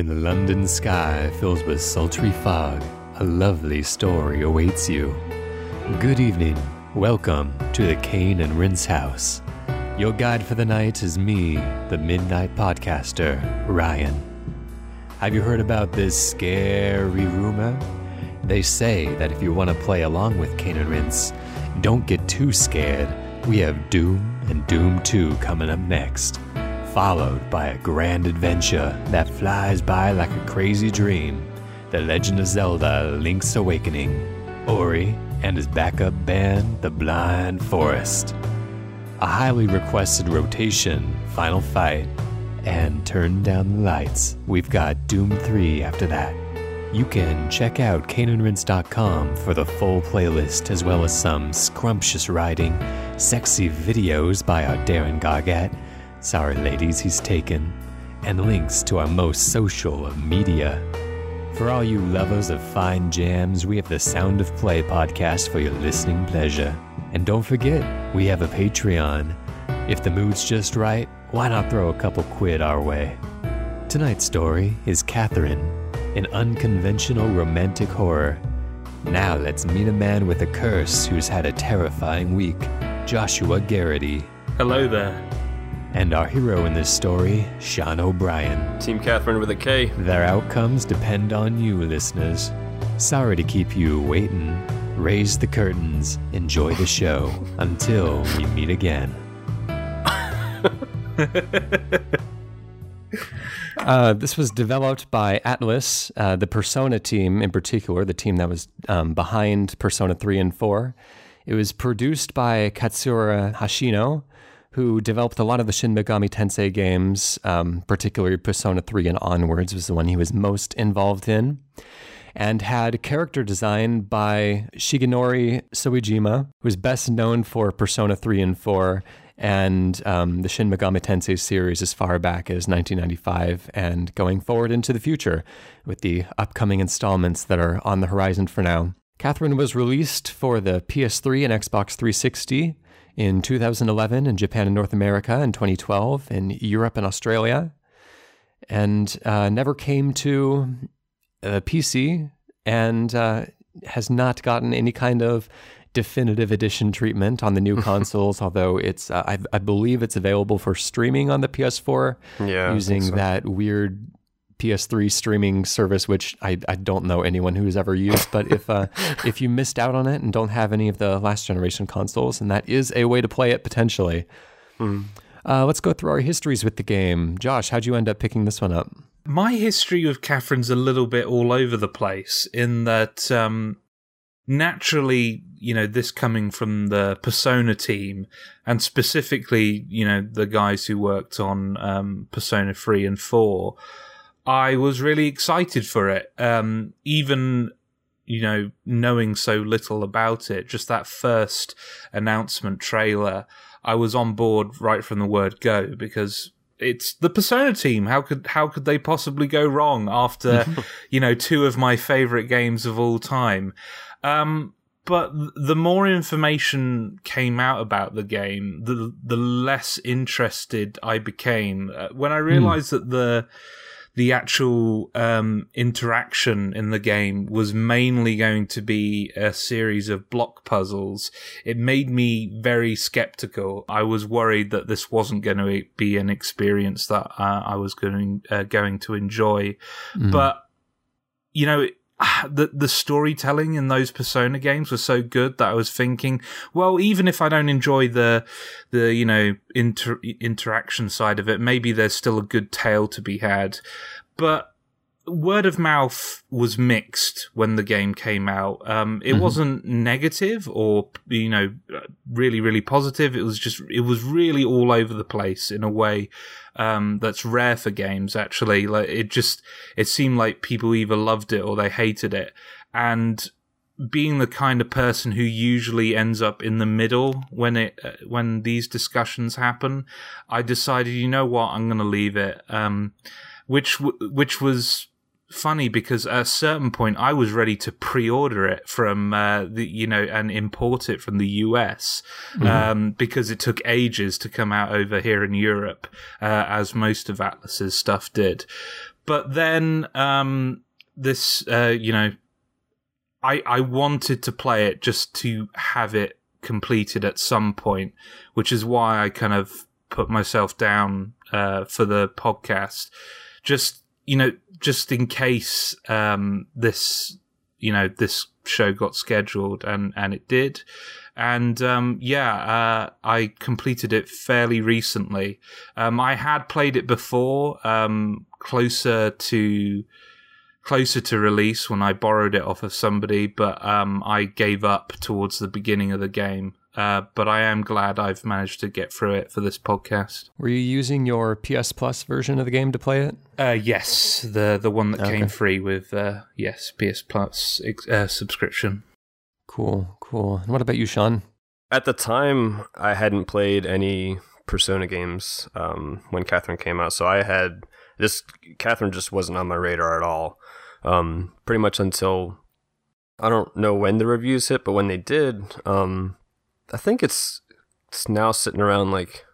When the London sky fills with sultry fog, a lovely story awaits you. Good evening. Welcome to the Cane and Rinse House. Your guide for the night is me, the Midnight Podcaster, Ryan. Have you heard about this scary rumor? They say that if you want to play along with Cane and Rinse, don't get too scared. We have Doom and Doom 2 coming up next, followed by a grand adventure that flies by like a crazy dream The Legend of Zelda Link's Awakening, Ori, and his backup band, The Blind Forest. A highly requested rotation, Final Fight, and Turn Down the Lights. We've got Doom 3 after that. You can check out CaneandRinse.com for the full playlist as well as some scrumptious writing, sexy videos by our Darren Gargett, sorry ladies he's taken, and links to our most social of media. For all you lovers of fine jams, we have the Sound of Play podcast for your listening pleasure. And don't forget, we have a Patreon. If the mood's just right, why not throw a couple quid our way? Tonight's story is Catherine, an unconventional romantic horror. Now let's meet a man with a curse who's had a terrifying week, Joshua Garrity. Hello there. And our hero in this story, Sean O'Brien. Team Catherine with a K. Their outcomes depend on you, listeners. Sorry to keep you waiting. Raise the curtains, enjoy the show, until we meet again. Uh, this was developed by Atlus, uh, the Persona team in particular, the team that was um, behind Persona 3 and 4. It was produced by Katsura Hashino, who developed a lot of the Shin Megami Tensei games, um, particularly Persona 3 and onwards was the one he was most involved in, and had character design by Shigenori Soejima, who is best known for Persona 3 and 4 and um, the Shin Megami Tensei series as far back as 1995 and going forward into the future with the upcoming installments that are on the horizon for now. Catherine was released for the PS3 and Xbox 360 in 2011 in Japan and North America, in 2012 in Europe and Australia, and uh, never came to a PC and uh, has not gotten any kind of definitive edition treatment on the new consoles, although it's uh, I, I, believe it's available for streaming on the PS4 yeah, using so. that weird PS3 streaming service, which I, I don't know anyone who's ever used. But if uh, if you missed out on it and don't have any of the last generation consoles, and that is a way to play it potentially. Mm. Uh, let's go through our histories with the game. Josh, how'd you end up picking this one up? My history with Catherine's a little bit all over the place in that um, naturally, you know, this coming from the Persona team and specifically, you know, the guys who worked on um, Persona 3 and 4, I was really excited for it. Um, even, you know, knowing so little about it, just that first announcement trailer, I was on board right from the word go because it's the Persona team. How could how could they possibly go wrong after you know two of my favorite games of all time? Um, but the more information came out about the game, the the less interested I became. Uh, when I realized mm. that the the actual um, interaction in the game was mainly going to be a series of block puzzles, it made me very skeptical. I was worried that this wasn't going to be an experience that uh, I was going uh, going to enjoy, mm. but you know the the storytelling in those Persona games was so good that I was thinking, well, even if I don't enjoy the the you know inter- interaction side of it, maybe there's still a good tale to be had. But word of mouth was mixed when the game came out. Um, it mm-hmm. wasn't negative or you know really really positive. It was just it was really all over the place in a way um, that's rare for games. Actually, like it just it seemed like people either loved it or they hated it, and being the kind of person who usually ends up in the middle when it uh, when these discussions happen, I decided, you know what, I'm going to leave it. Um, which w- which was funny because at a certain point I was ready to pre-order it from uh, the you know and import it from the US mm-hmm. um, because it took ages to come out over here in Europe uh, as most of Atlus's stuff did. but then um, this, uh, you know, I I wanted to play it just to have it completed at some point, which is why I kind of put myself down uh, for the podcast. Just you know, just in case um, this you know this show got scheduled and and it did. And um, yeah uh, i completed it fairly recently. Um, i had played it before um, closer to closer to release when i borrowed it off of somebody but um, i gave up towards the beginning of the game uh, but I am glad I've managed to get through it for this podcast. Were you using your PS Plus version of the game to play it? Uh, yes, the the one that okay. came free with uh, yes PS Plus uh, subscription. Cool, cool. And what about you, Sean? At the time, I hadn't played any Persona games um, when Catherine came out, so I had this. Catherine just wasn't on my radar at all. Um, pretty much until I don't know when the reviews hit, but when they did, um, I think it's it's now sitting around like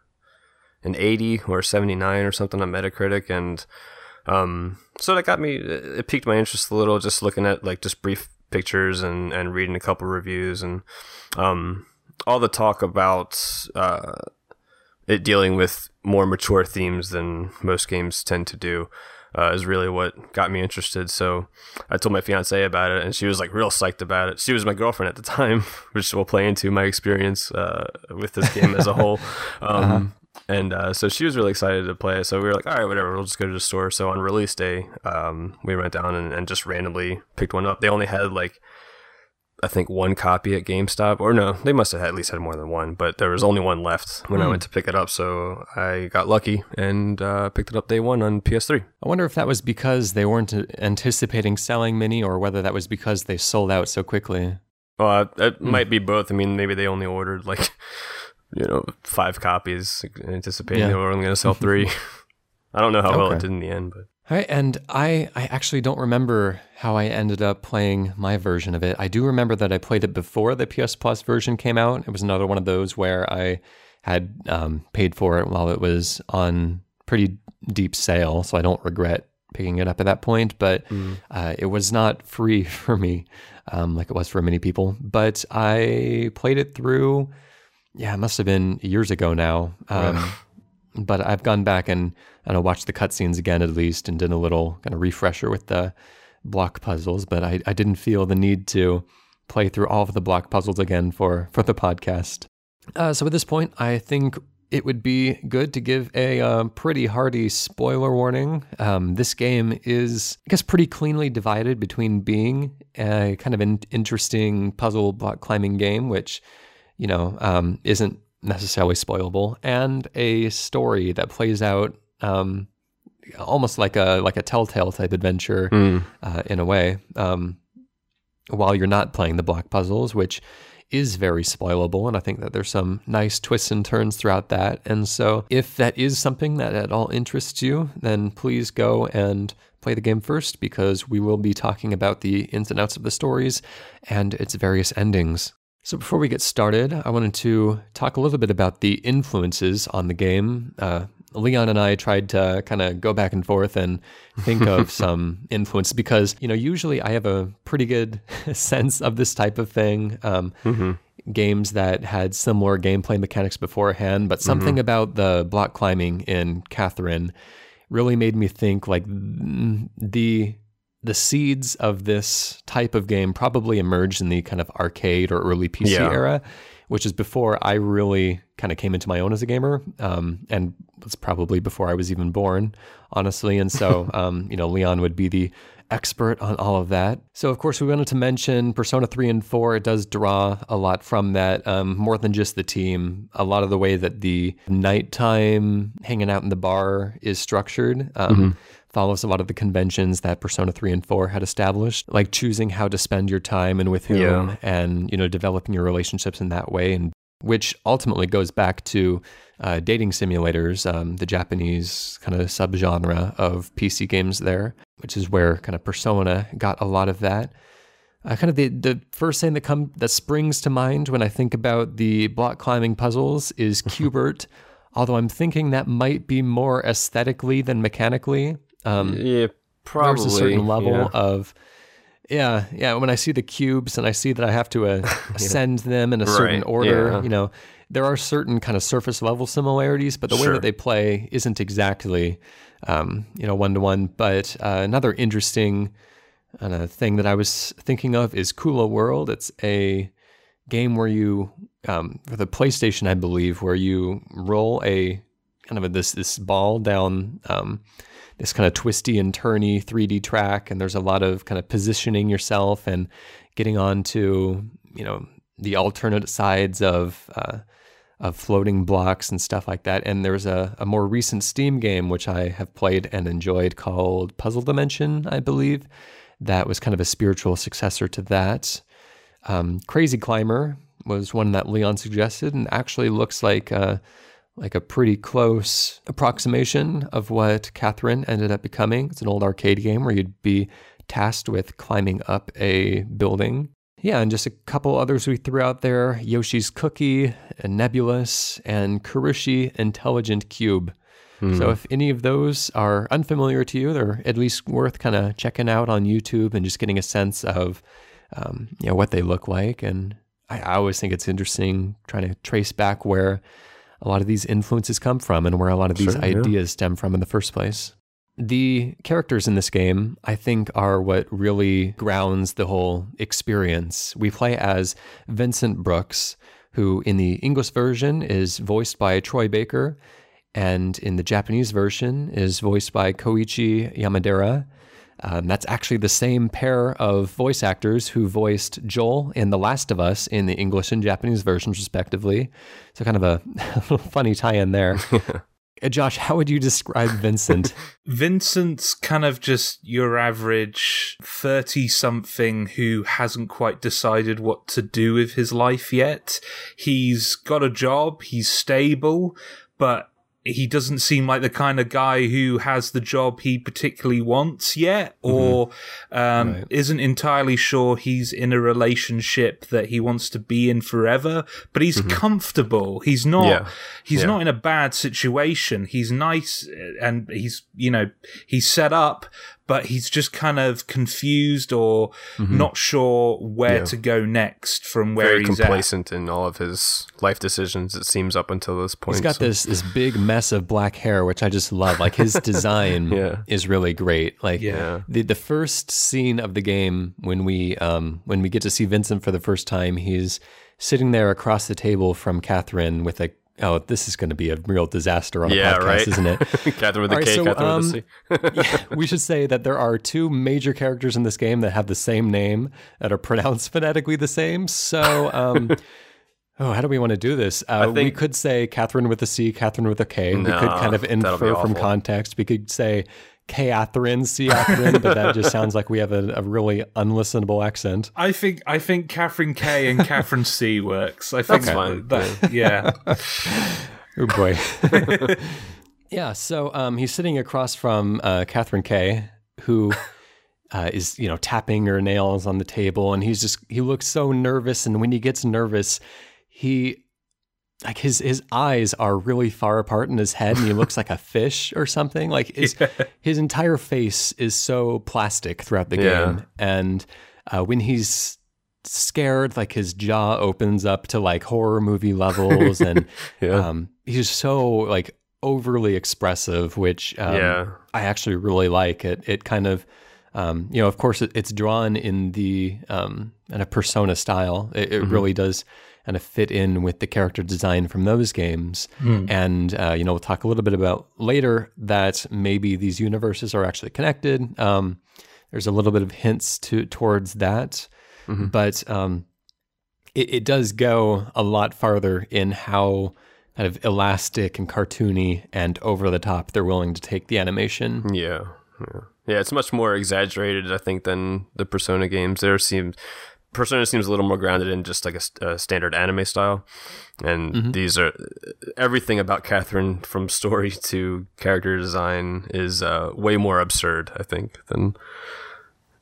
an 80 or 79 or something on Metacritic, and um, so that got me. It piqued my interest a little, just looking at like just brief pictures and and reading a couple reviews and um, all the talk about uh, it dealing with more mature themes than most games tend to do uh, is really what got me interested. So I told my fiance about it, and she was like real psyched about it. She was my girlfriend at the time, which will play into my experience uh, with this game as a whole. Um, uh-huh. And uh, so she was really excited to play it. So we were like, all right, whatever, we'll just go to the store. So on release day, um, we went down and, and just randomly picked one up. They only had like I think one copy at GameStop, or no, they must have at least had more than one, but there was only one left when mm. I hmm. went to pick it up. So I got lucky and uh, picked it up day one on PS3. I wonder if that was because they weren't anticipating selling many, or whether that was because they sold out so quickly. Well, uh, it mm. might be both. I mean, maybe they only ordered like you know five copies, anticipating yeah. they were only going to sell three. I don't know how okay. well it did in the end, but all right, and I, I actually don't remember how I ended up playing my version of it. I do remember that I played it before the PS Plus version came out. It was another one of those where I had um, paid for it while it was on pretty deep sale, so I don't regret picking it up at that point. But mm. uh, it was not free for me um, like it was for many people. But I played it through, yeah, it must have been years ago now. Um, but I've gone back and and watched the cutscenes again at least and did a little kind of refresher with the block puzzles. But I, I didn't feel the need to play through all of the block puzzles again for for the podcast. Uh, so at this point, I think it would be good to give a uh, pretty hearty spoiler warning. Um, this game is, I guess, pretty cleanly divided between being a kind of an interesting puzzle block climbing game, which, you know, um, isn't necessarily spoilable, and a story that plays out um, almost like a like a telltale type adventure mm. uh, in a way. Um, while you're not playing the block puzzles, which is very spoilable, and I think that there's some nice twists and turns throughout that. And so, if that is something that at all interests you, then please go and play the game first because we will be talking about the ins and outs of the stories and its various endings. So, before we get started, I wanted to talk a little bit about the influences on the game. Uh, Leon and I tried to kind of go back and forth and think of some influence because, you know, usually I have a pretty good sense of this type of thing. Um, mm-hmm. Games that had similar gameplay mechanics beforehand, but something mm-hmm. about the block climbing in Catherine really made me think like the the seeds of this type of game probably emerged in the kind of arcade or early PC yeah. era, which is before I really kind of came into my own as a gamer. Um, and it's probably before I was even born, honestly. And so, um, you know, Leon would be the expert on all of that. So, of course, we wanted to mention Persona 3 and 4. It does draw a lot from that, um, more than just the team. A lot of the way that the nighttime hanging out in the bar is structured. Um, mm-hmm follows a lot of the conventions that Persona 3 and 4 had established, like choosing how to spend your time and with whom yeah. and, you know, developing your relationships in that way and which ultimately goes back to uh, dating simulators, um, the Japanese kind of subgenre of PC games there, which is where kind of Persona got a lot of that. Uh, kind of the, the first thing that come that springs to mind when I think about the block climbing puzzles is Q*bert, although I'm thinking that might be more aesthetically than mechanically. Um, yeah, probably. There's a certain level yeah. of yeah, yeah. When I see the cubes and I see that I have to uh, ascend them in a certain order, yeah. you know, there are certain kind of surface level similarities, but the way that they play isn't exactly, um, you know, one to one. But uh, another interesting uh, thing that I was thinking of is Kula World. It's a game where you, um, for the PlayStation, I believe, where you roll a kind of a, this this ball down um, this kind of twisty and turny 3D track, and there's a lot of kind of positioning yourself and getting onto you know the alternate sides of uh, of floating blocks and stuff like that. And there's a, a more recent Steam game which I have played and enjoyed called Puzzle Dimension, I believe. That was kind of a spiritual successor to that. Um, Crazy Climber was one that Leon suggested, and actually looks like a, like a pretty close approximation of what Catherine ended up becoming. It's an old arcade game where you'd be tasked with climbing up a building. Yeah, and just a couple others we threw out there Yoshi's Cookie, and Nebulus, and Kurushi Intelligent Qube. So if any of those are unfamiliar to you, they're at least worth kind of checking out on YouTube and just getting a sense of um, you know what they look like. And I, I always think it's interesting trying to trace back where a lot of these influences come from and where a lot of these Sure, yeah. ideas stem from in the first place. The characters in this game, I think, are what really grounds the whole experience. We play as Vincent Brooks, who in the English version is voiced by Troy Baker, and in the Japanese version is voiced by Koichi Yamadera. Um, that's actually the same pair of voice actors who voiced Joel in The Last of Us in the English and Japanese versions, respectively. So, kind of a little funny tie in there. Uh, Josh, how would you describe Vincent? Vincent's kind of just your average 30 something who hasn't quite decided what to do with his life yet. He's got a job, he's stable, but he doesn't seem like the kind of guy who has the job he particularly wants yet, or um, Right. isn't entirely sure he's in a relationship that he wants to be in forever. But he's comfortable. He's not. Yeah. He's Yeah. not in a bad situation. He's nice and he's you know he's set up, but he's just kind of confused or not sure where Yeah. to go next from where Very he's complacent in all of his life decisions. It seems up until this point. He's got so- this this big mess of black hair, which I just love. Like his design Yeah. is really great. Like Yeah. the the first scene of the game when we um when we get to see Vincent for the first time, he's sitting there across the table from Catherine with a oh this is going to be a real disaster on a Yeah, podcast, right. isn't it? Catherine with the All right, K, so, Catherine um, with the C. Yeah, we should say that there are two major characters in this game that have the same name that are pronounced phonetically the same. So, um, oh, how do we want to do this? Uh, we could say Catherine with a C, Catherine with a K. we could kind of infer from context. We could say Catherine, C. Catherine, but that just sounds like we have a, a really unlistenable accent. I think I think Catherine K and Catherine C works. I think That's fine. that- yeah. Oh boy. yeah. So um, he's sitting across from uh, Catherine K, who uh, is you know tapping her nails on the table, and he's just he looks so nervous. And when he gets nervous, he like his his eyes are really far apart in his head, and he looks like a fish or something. Like his his entire face is so plastic throughout the Yeah. game, and uh, when he's scared like his jaw opens up to like horror movie levels and Yeah. um, he's so like overly expressive, which um, Yeah. I actually really like. It it kind of um, you know, of course, it, it's drawn in the um, in a persona style. It, Mm-hmm. it really does kind of fit in with the character design from those games. And uh, you know, we'll talk a little bit about later that maybe these universes are actually connected. Um, there's a little bit of hints to towards that, but um, it, it does go a lot farther in how kind of elastic and cartoony and over the top they're willing to take the animation. Yeah, yeah, yeah. It's much more exaggerated, I think, than the Persona games. There seems Persona seems a little more grounded in just like a, a standard anime style, and these are everything about Catherine from story to character design is uh, way more absurd, I think, than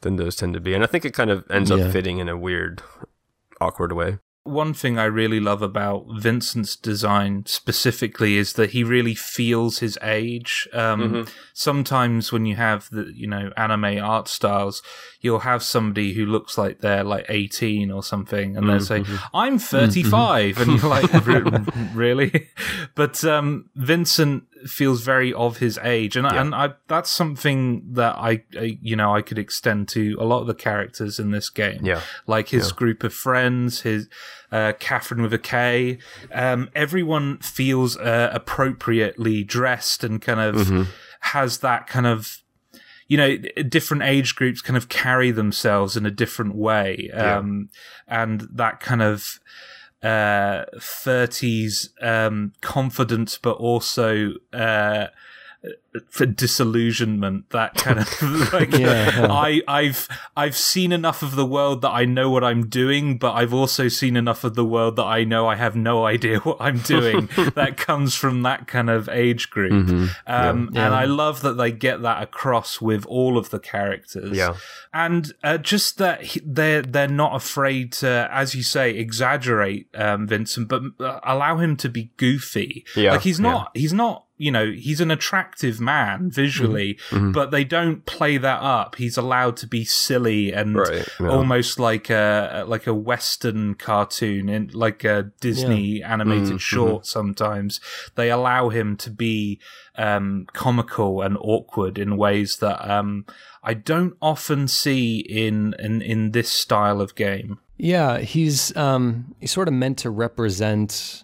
than those tend to be. And I think it kind of ends Yeah. up fitting in a weird, awkward way. One thing I really love about Vincent's design specifically is that he really feels his age. Um, mm-hmm. Sometimes when you have the, you know, anime art styles, you'll have somebody who looks like they're like 18 or something and they'll say, mm-hmm. I'm 35. Mm-hmm. And you're like, really? But, um, Vincent feels very of his age, and yeah. and I that's something that I, I, you know I could extend to a lot of the characters in this game. Yeah, like his yeah. group of friends, his uh, Catherine with a K. Um, everyone feels uh, appropriately dressed and kind of mm-hmm. has that kind of you know, different age groups kind of carry themselves in a different way. Um, yeah. and that kind of, uh, 30s um, confidence, but also uh, for disillusionment that kind of like yeah, yeah. i i've i've seen enough of the world that i know what i'm doing but i've also seen enough of the world that i know i have no idea what i'm doing. That comes from that kind of age group. Mm-hmm. um, yeah. and i love that they get that across with all of the characters. Yeah. And uh, just that they're they're not afraid to as you say exaggerate um, vincent but uh, allow him to be goofy. Yeah. Like he's not he's not you know, he's an attractive man visually, mm-hmm. mm-hmm. but they don't play that up. He's allowed to be silly and right, yeah. almost like a like a western cartoon in like a Disney yeah. animated mm-hmm. short. Sometimes they allow him to be um, comical and awkward in ways that um, I don't often see in in in this style of game. Yeah, he's um, he's sort of meant to represent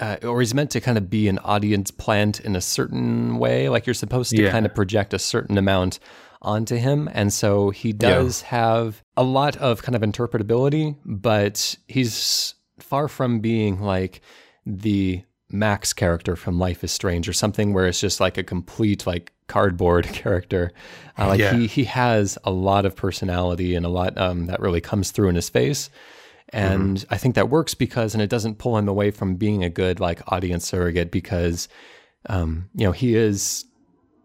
uh, or he's meant to kind of be an audience plant in a certain way. Like you're supposed to yeah. kind of project a certain amount onto him. And so he does yeah. have a lot of kind of interpretability, but he's far from being like the Max character from Life is Strange or something where it's just like a complete like cardboard character. Uh, like yeah. he he has a lot of personality and a lot um, that really comes through in his face. And mm-hmm. I think that works because, and it doesn't pull him away from being a good like audience surrogate because, um, you know, he is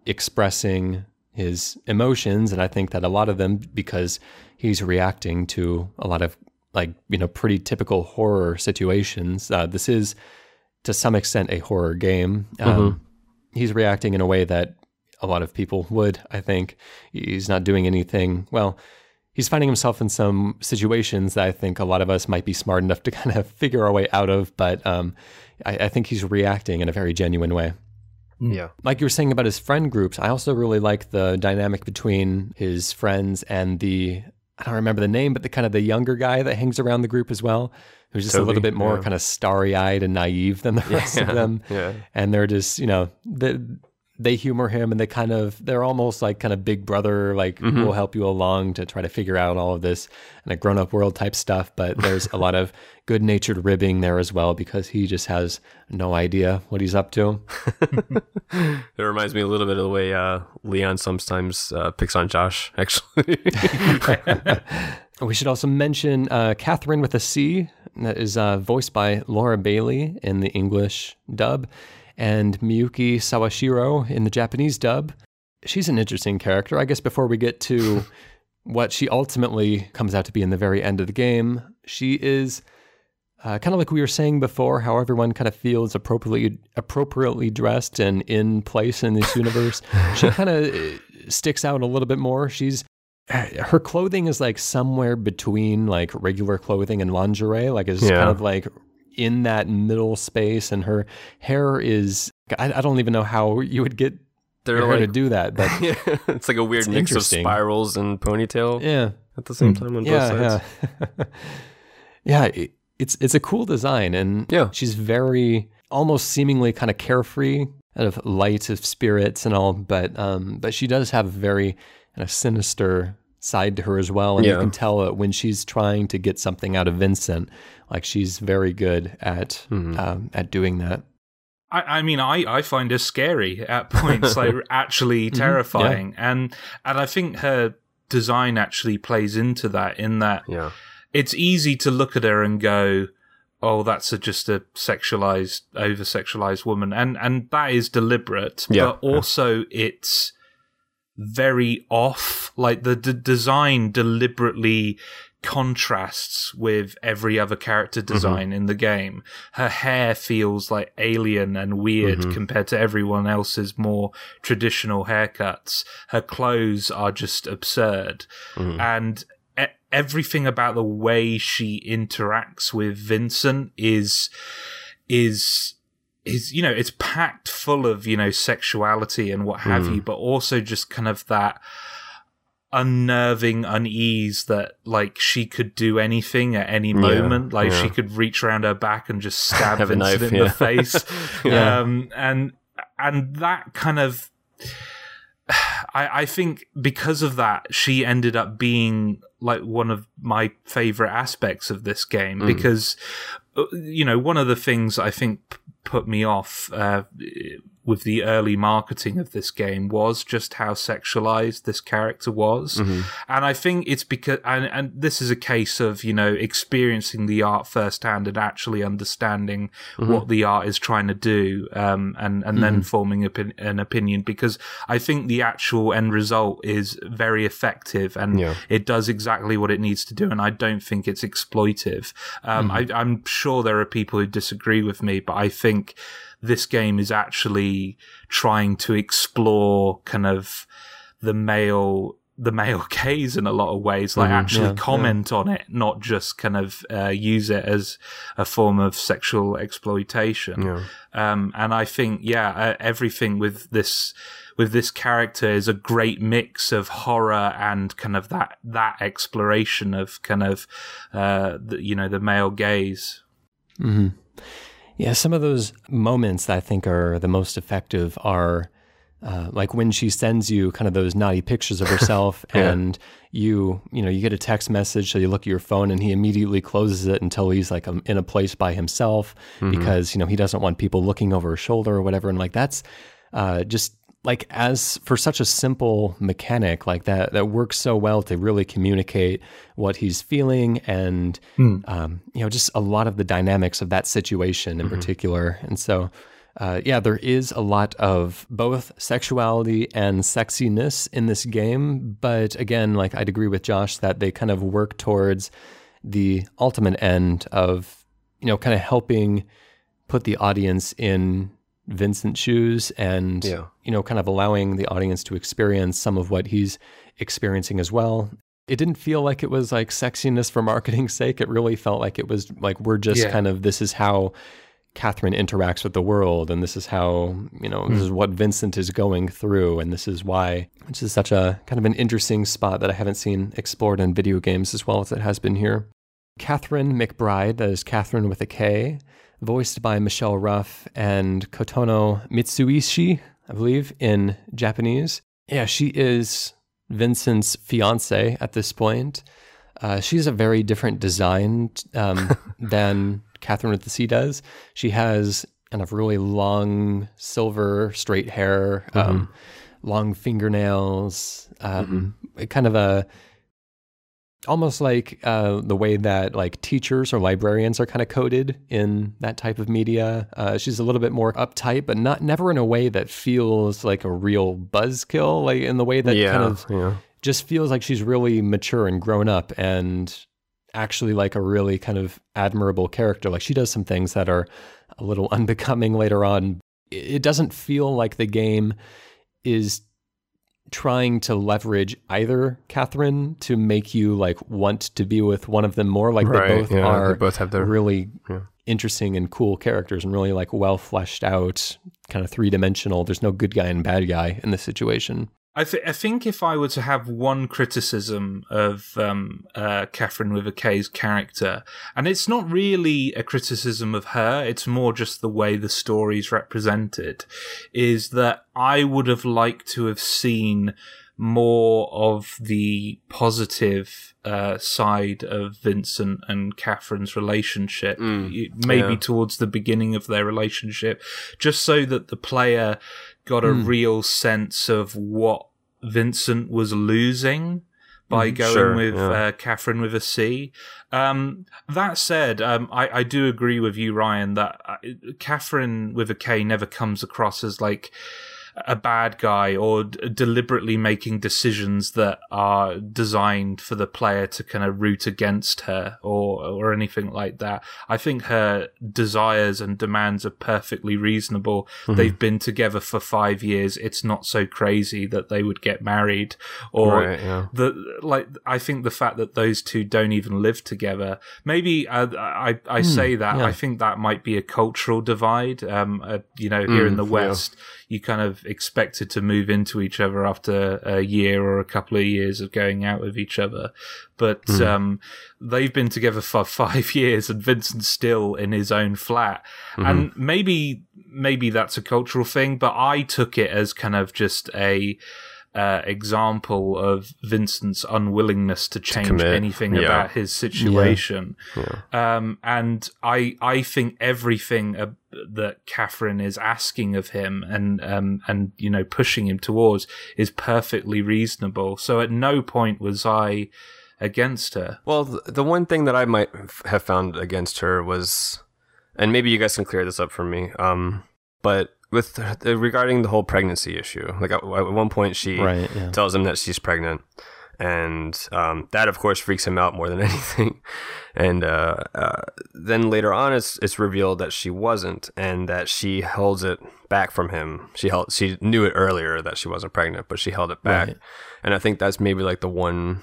expressing his emotions. And I think that a lot of them, because he's reacting to a lot of like, you know, pretty typical horror situations. Uh, this is to some extent a horror game. Um, mm-hmm. He's reacting in a way that a lot of people would, I think. He's not doing anything, well, he's finding himself in some situations that I think a lot of us might be smart enough to kind of figure our way out of. But um, I, I, think he's reacting in a very genuine way. Yeah. Like you were saying about his friend groups, I also really like the dynamic between his friends and the, I don't remember the name, but the kind of the younger guy that hangs around the group as well, who's just Toby, a little bit more yeah. kind of starry eyed and naive than the rest yeah. of them. Yeah. And they're just, you know, the, they humor him and they kind of they're almost like kind of big brother like mm-hmm. will help you along to try to figure out all of this and a grown up world type stuff but there's a lot of good natured ribbing there as well because he just has no idea what he's up to. It reminds me a little bit of the way uh, leon sometimes uh, picks on josh actually. We should also mention uh, catherine with a c that is uh, voiced by laura bailey in the english dub and Miyuki Sawashiro in the Japanese dub. She's an interesting character. I guess before we get to what she ultimately comes out to be in the very end of the game, she is uh, kind of like we were saying before, how everyone kind of feels appropriately appropriately dressed and in place in this universe. she kind of uh, sticks out a little bit more. She's uh, her clothing is like somewhere between like regular clothing and lingerie. Like it's yeah. kind of like in that middle space, and her hair is I, I don't even know how you would get They're her like, to do that, but yeah, it's like a weird mix of spirals and ponytail. Yeah, at the same hmm. time on yeah, both sides. Yeah, yeah. It, it's it's a cool design, and yeah, she's very almost seemingly kind of carefree, kind of light of spirits and all, but um, but she does have a very kind of sinister side to her as well, and yeah. you can tell that when she's trying to get something out of Vincent, like she's very good at mm-hmm. um, at doing that. I, I, mean, I, I find her scary at points, like actually terrifying, mm-hmm. yeah. and and I think her design actually plays into that. In that, yeah. it's easy to look at her and go, "Oh, that's a, just a sexualized, over sexualized woman," and and that is deliberate, yeah. but also yeah. it's very off. Like the d- design deliberately contrasts with every other character design mm-hmm. in the game. Her hair feels like alien and weird mm-hmm. compared to everyone else's more traditional haircuts. Her clothes are just absurd. Mm-hmm. And e- everything about the way she interacts with Vincent is, is, is, you know, it's packed full of, you know, sexuality and what have mm. you, but also just kind of that, unnerving unease that like she could do anything at any moment yeah, like yeah. she could reach around her back and just stab Vincent knife, in yeah. the face um and and that kind of I, I think because of that, she ended up being like one of my favorite aspects of this game mm. because, uh, you know, one of the things I think put me off uh, with the early marketing of this game was just how sexualized this character was. Mm-hmm. And I think it's because, and, and this is a case of, you know, experiencing the art firsthand and actually understanding mm-hmm. what the art is trying to do, um, and, and mm-hmm. then forming an opinion because I think the actual end result is very effective and yeah. it does exactly what it needs to do. And I don't think it's exploitive. Um, mm-hmm. I, I'm sure there are people who disagree with me, but I think this game is actually trying to explore kind of the male the male gaze in a lot of ways, like mm, actually yeah, comment yeah. on it, not just kind of uh, use it as a form of sexual exploitation. Yeah. Um, and I think, yeah, uh, everything with this with this character is a great mix of horror and kind of that that exploration of kind of uh, the, you know the male gaze. Mm-hmm. Yeah, some of those moments that I think are the most effective are uh, like when she sends you kind of those naughty pictures of herself yeah. and you you know you get a text message so you look at your phone and he immediately closes it until he's like um, in a place by himself mm-hmm. because you know he doesn't want people looking over his shoulder or whatever and like that's uh, just like as for such a simple mechanic like that that works so well to really communicate what he's feeling and mm. um, you know just a lot of the dynamics of that situation in mm-hmm. particular and so uh, yeah there is a lot of both sexuality and sexiness in this game but again like i'd agree with josh that they kind of work towards the ultimate end of you know kind of helping put the audience in Vincent's shoes and yeah. you know kind of allowing the audience to experience some of what he's experiencing as well. It didn't feel like it was like sexiness for marketing's sake. It really felt like it was like we're just yeah. kind of this is how Catherine interacts with the world and this is how, you know, mm. this is hmm. what Vincent is going through and this is why which is such a kind of an interesting spot that I haven't seen explored in video games as well as it has been here. Catherine McBride, that is Catherine with a K, voiced by Michelle Ruff and Kotono Mitsuishi, I believe, in Japanese. Yeah, she is Vincent's fiance at this point. Uh, she's a very different design um, than Catherine with the C does. She has kind of really long silver straight hair, um, mm-hmm. long fingernails, um, mm-hmm. kind of a almost like uh, the way that like teachers or librarians are kind of coded in that type of media. Uh, she's a little bit more uptight, but not never in a way that feels like a real buzzkill. Like in the way that yeah, kind of yeah. just feels like she's really mature and grown up and actually like a really kind of admirable character. Like she does some things that are a little unbecoming later on. It doesn't feel like the game is trying to leverage either Catherine to make you like want to be with one of them more. Like right, they both yeah, are they both have their really yeah. interesting and cool characters and really like well fleshed out, kind of three dimensional. There's no good guy and bad guy in this situation. I, th- I think if I were to have one criticism of um, uh, Catherine with a K's character, and it's not really a criticism of her, it's more just the way the story's represented, is that I would have liked to have seen more of the positive uh, side of Vincent and Catherine's relationship, mm, maybe yeah. towards the beginning of their relationship, just so that the player got a mm. real sense of what Vincent was losing by mm, going sure, with yeah. uh, Catherine with a C. Um, that said, um, I, I, do agree with you, Ryan, that uh, Catherine with a K never comes across as like a bad guy or d- deliberately making decisions that are designed for the player to kind of root against her or or anything like that. I think her desires and demands are perfectly reasonable. Mm-hmm. They've been together for five years. It's not so crazy that they would get married or Right, yeah. the like. I think the fact that those two don't even live together. Maybe uh, I I say that yeah. I think that might be a cultural divide. Um, uh, you know, here in the yeah. You kind of expected to move into each other after a year or a couple of years of going out with each other. But um, they've been together for five years, and Vincent's still in his own flat. And maybe maybe that's a cultural thing, but I took it as kind of just a. Uh, example of Vincent's unwillingness to change commit. anything Yeah. about his situation. Um, and I, I think everything uh, that Catherine is asking of him and, um, and, you know, pushing him towards is perfectly reasonable. So at no point was I against her. Well, the one thing that I might have found against her was, and maybe you guys can clear this up for me. Um, but with the, regarding the whole pregnancy issue, like at, at one point she Right, yeah. tells him that she's pregnant, and um, that of course freaks him out more than anything. And uh, uh, then later on, it's it's revealed that she wasn't, and that she holds it back from him. She held she knew it earlier that she wasn't pregnant, but she held it back. Right. And I think that's maybe like the one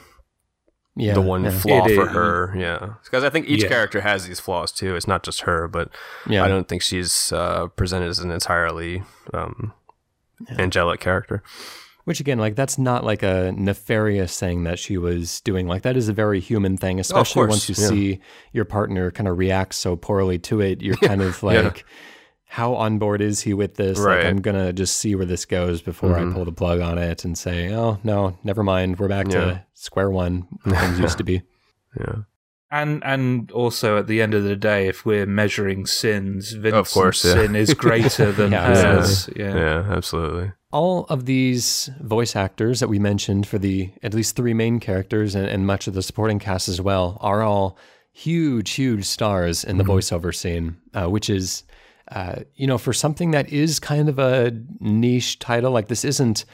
Yeah, the one yeah. flaw It for is- her. Yeah, because I think each Yeah. character has these flaws too. It's not just her, but Yeah. I don't think she's uh, presented as an entirely um, angelic character. Which again, like that's not like a nefarious thing that she was doing. Like that is a very human thing, especially course, once you yeah. see your partner kind of react so poorly to it. You're kind of like, how on board is he with this? Right. Mm-hmm. I'm gonna just see where this goes before I pull the plug on it and say, oh no, never mind. We're back Yeah. to square one. how Things used to be. Yeah, And and also at the end of the day, if we're measuring sins, Vincent's course, yeah. sin is greater than Yeah, hers. yeah, Yeah. absolutely. all of these voice actors that we mentioned for the at least three main characters and, and much of the supporting cast as well are all huge, huge stars in the voiceover scene, uh, which is, uh, you know, for something that is kind of a niche title. Like this isn't,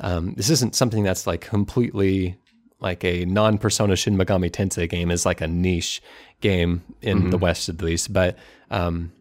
um, this isn't something that's like completely like a non-persona Shin Megami Tensei game is like a niche game in the West at least, but. Um,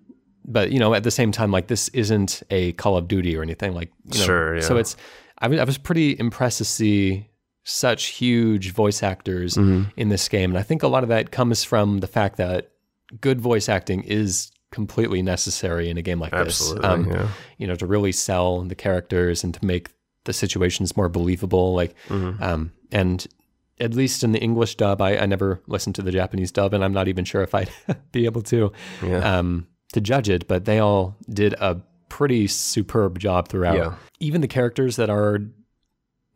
but you know, at the same time, like this isn't a Call of Duty or anything. Like, you know, Sure, yeah. So it's, I was, was pretty impressed to see such huge voice actors Mm-hmm. in this game, and I think a lot of that comes from the fact that good voice acting is completely necessary in a game like Absolutely, this. yeah. You know, to really sell the characters and to make the situations more believable. Like, Mm-hmm. um, and at least in the English dub, I, I never listened to the Japanese dub, and I'm not even sure if I'd be able to Yeah. um, to judge it. But they all did a pretty superb job throughout. Yeah. Even the characters that are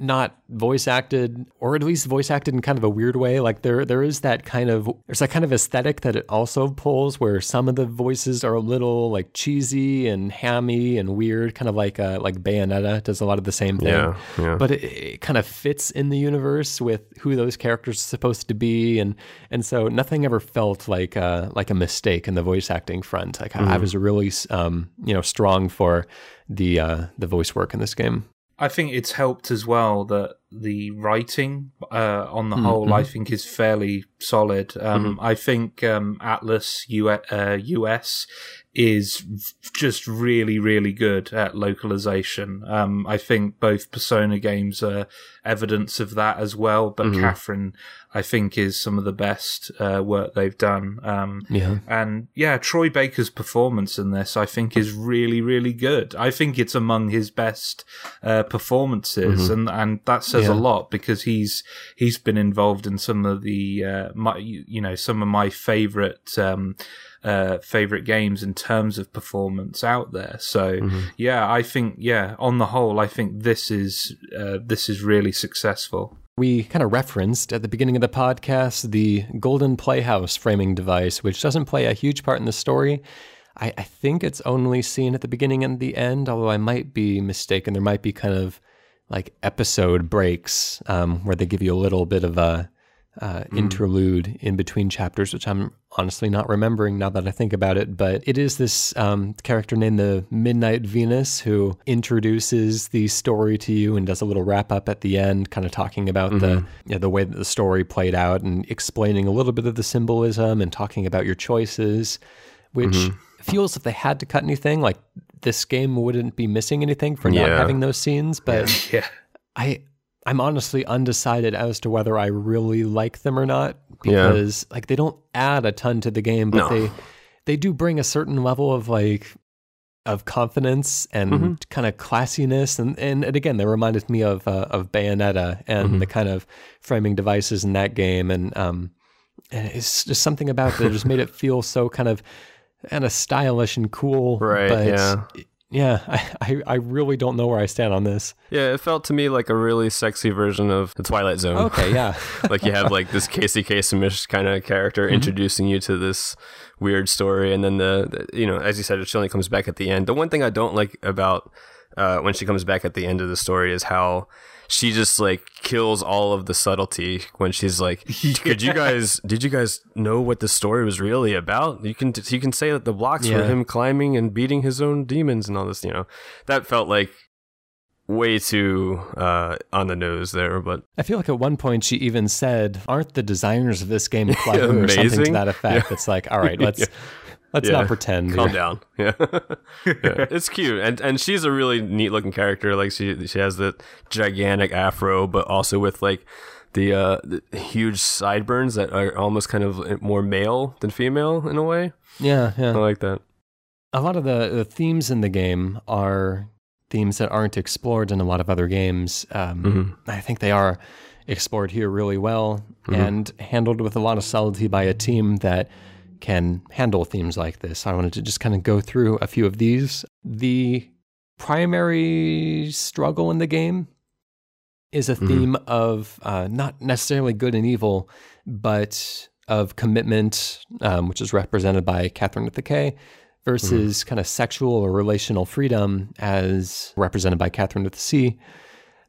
not voice acted, or at least voice acted in kind of a weird way. Like there, there is that kind of there's that kind of aesthetic that it also pulls, where some of the voices are a little like cheesy and hammy and weird, kind of like uh, like Bayonetta does a lot of the same thing Yeah, yeah. but it, it kind of fits in the universe with who those characters are supposed to be, and and so nothing ever felt like uh, like a mistake in the voice acting front. Like I, I was really um, you know strong for the uh, the voice work in this game. I think it's helped as well that the writing uh, on the whole, I think, is fairly solid. Um, I think um, Atlus U- uh, US is just really, really good at localization. Um, I think both Persona games are evidence of that as well. But Catherine, I think, is some of the best uh, work they've done. Um, Yeah. and yeah, Troy Baker's performance in this, I think, is really, really good. I think it's among his best uh, performances, and and that says a lot because he's he's been involved in some of the uh, my you know some of my favorite. Um, uh, favorite games in terms of performance out there. So yeah, I think yeah, on the whole, I think this is uh, this is really successful. We kind of referenced at the beginning of the podcast the Golden Playhouse framing device, which doesn't play a huge part in the story. I, I think it's only seen at the beginning and the end, although I might be mistaken. There might be kind of like episode breaks um, where they give you a little bit of a uh, interlude in between chapters, which I'm honestly not remembering now that I think about it. But it is this um, character named the Midnight Venus who introduces the story to you and does a little wrap up at the end, kind of talking about the you know, the way that the story played out and explaining a little bit of the symbolism and talking about your choices, which feels if they had to cut anything, like this game wouldn't be missing anything for not Yeah. having those scenes. But Yeah. I I'm honestly undecided as to whether I really like them or not Yeah. because like they don't add a ton to the game, but No. they they do bring a certain level of like of confidence and Mm-hmm. kind of classiness and, and and again they reminded me of uh, of Bayonetta and Mm-hmm. the kind of framing devices in that game and um and it's just something about it that just made it feel so kind of kind of stylish and cool Right, but yeah. Yeah I, I really don't know where I stand on this Yeah, it felt to me like a really sexy version of the Twilight Zone. okay yeah like you have like this Casey Kasemish kind of character Mm-hmm. introducing you to this weird story, and then the, the you know as you said, she only comes back at the end. The one thing I don't like about uh, when she comes back at the end of the story is how she just like kills all of the subtlety when she's like, "Could you guys? Did you guys know what the story was really about? You can you can say that the blocks were him climbing and beating his own demons and all this. You know, that felt like." Way too uh, on the nose there, but I feel like at one point she even said, "Aren't the designers of this game clever?" or something to that effect. It's like, all right, let's let's Yeah. not pretend. calm here. down. Yeah. yeah, it's cute, and and she's a really neat looking character. Like she she has the gigantic afro, but also with like the uh the huge sideburns that are almost kind of more male than female in a way. Yeah, yeah. I like that. A lot of the, the themes in the game are themes that aren't explored in a lot of other games. Um, Mm-hmm. I think they are explored here really well and handled with a lot of subtlety by a team that can handle themes like this. I wanted to just kind of go through a few of these. The primary struggle in the game is a theme of uh, not necessarily good and evil, but of commitment, um, which is represented by Catherine with the K, versus kind of sexual or relational freedom, as represented by Catherine with the C,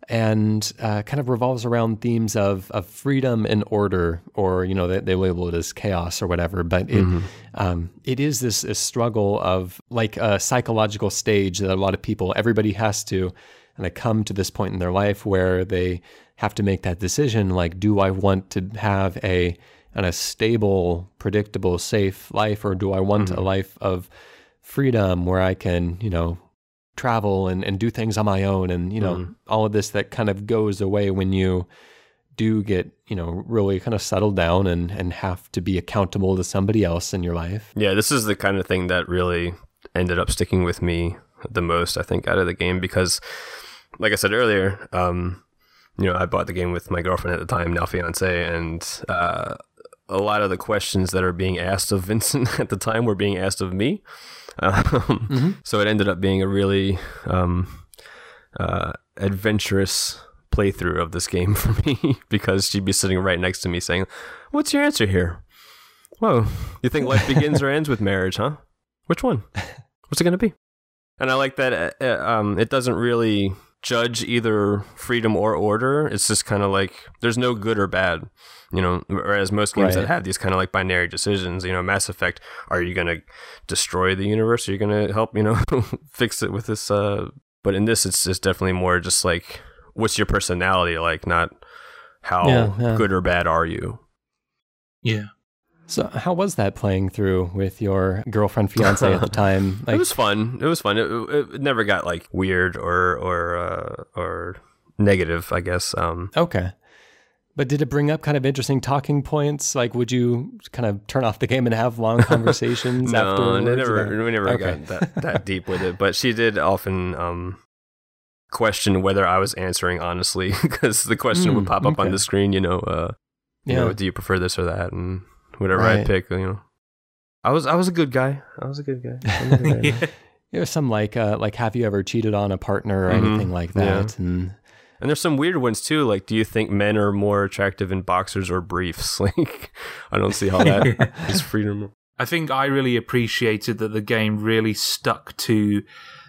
and uh, kind of revolves around themes of of freedom and order, or you know they, they label it as chaos or whatever. But it um, it is this, this struggle of like a psychological stage that a lot of people, everybody has to and they come to this point in their life where they have to make that decision like do i want to have a and a stable predictable safe life or do i want a life of freedom where i can you know travel and, and do things on my own and you know all of this that kind of goes away when you do get you know really kind of settled down and and have to be accountable to somebody else in your life. Yeah, this is the kind of thing that really ended up sticking with me the most, I think, out of the game because, like I said earlier, um, you know, I bought the game with my girlfriend at the time, now fiance, and uh, a lot of the questions that are being asked of Vincent at the time were being asked of me. Um, So it ended up being a really um, uh, adventurous playthrough of this game for me because she'd be sitting right next to me saying, "What's your answer here?" Whoa, you think life begins or ends with marriage, huh? Which one? What's it going to be? And I like that uh, uh, um, it doesn't really judge either freedom or order. It's just kind of like there's no good or bad, you know. Whereas most games Right. that have these kind of like binary decisions, you know, Mass Effect, are you going to destroy the universe? Are you going to help, you know, fix it with this? Uh, but in this, it's just definitely more just like what's your personality like, not how Yeah, yeah. good or bad are you. Yeah. so how was that playing through with your girlfriend fiance at the time it was fun. It was fun. It, it, it never got like weird or or uh, or negative. I guess. Um, Okay. But did it bring up kind of interesting talking points? Like, would you kind of turn off the game and have long conversations no, afterwards? never. We never Okay. got that that deep with it. But she did often um, question whether I was answering honestly because the question would Mm, pop up on the screen. You know, uh, you Yeah. know, do you prefer this or that, and whatever I Right. pick. You know, I was I was a good guy. I was a good guy. I'm a good guy. yeah. It was some like, uh, like, have you ever cheated on a partner or Mhm. anything like Yeah. that? And And there's some weird ones too. Like, do you think men are more attractive in boxers or briefs? Like, I don't see how that is freedom. I think I really appreciated that the game really stuck to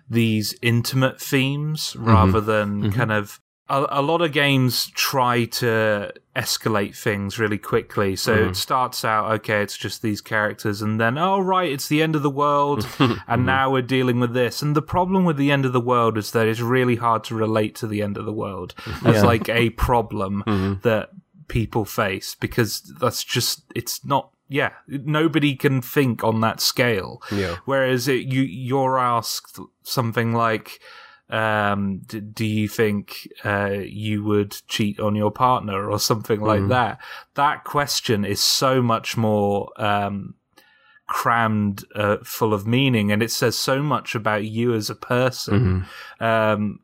these intimate themes mm-hmm. rather than mm-hmm. kind of a, a lot of games try to escalate things really quickly. So Mm-hmm. it starts out okay, it's just these characters, and then oh right, it's the end of the world, Mm-hmm. and now we're dealing with this. And the problem with the end of the world is that it's really hard to relate to the end of the world as Yeah. like a problem Mm-hmm. that people face because that's just it's not. Yeah, nobody can think on that scale. Yeah. Whereas it, you you're asked something like, um, d- "Do you think uh, you would cheat on your partner?" or something like that. That question is so much more um, crammed, uh, full of meaning, and it says so much about you as a person. Um,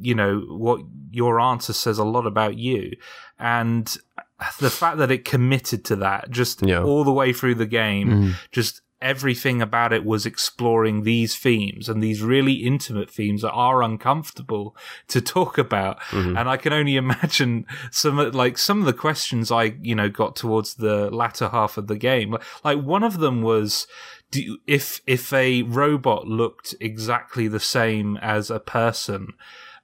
you know what your answer says a lot about you, and the fact that it committed to that just Yeah. all the way through the game, just everything about it was exploring these themes and these really intimate themes that are uncomfortable to talk about. And I can only imagine some of, like some of the questions I, you know, got towards the latter half of the game. Like one of them was, do you, if, if a robot looked exactly the same as a person,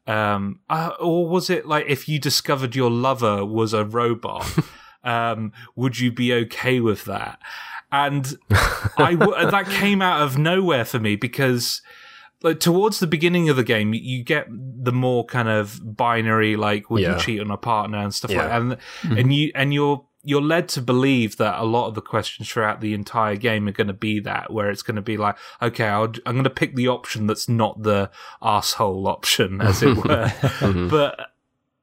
um, uh, or was it like if you discovered your lover was a robot, um, would you be okay with that? And I w- that came out of nowhere for me because like towards the beginning of the game, you get the more kind of binary, like would Yeah. you cheat on a partner and stuff Yeah. like that, and and you and you're you're led to believe that a lot of the questions throughout the entire game are going to be that, where it's going to be like, okay, I'll, I'm going to pick the option that's not the asshole option, as it were. Mm-hmm. But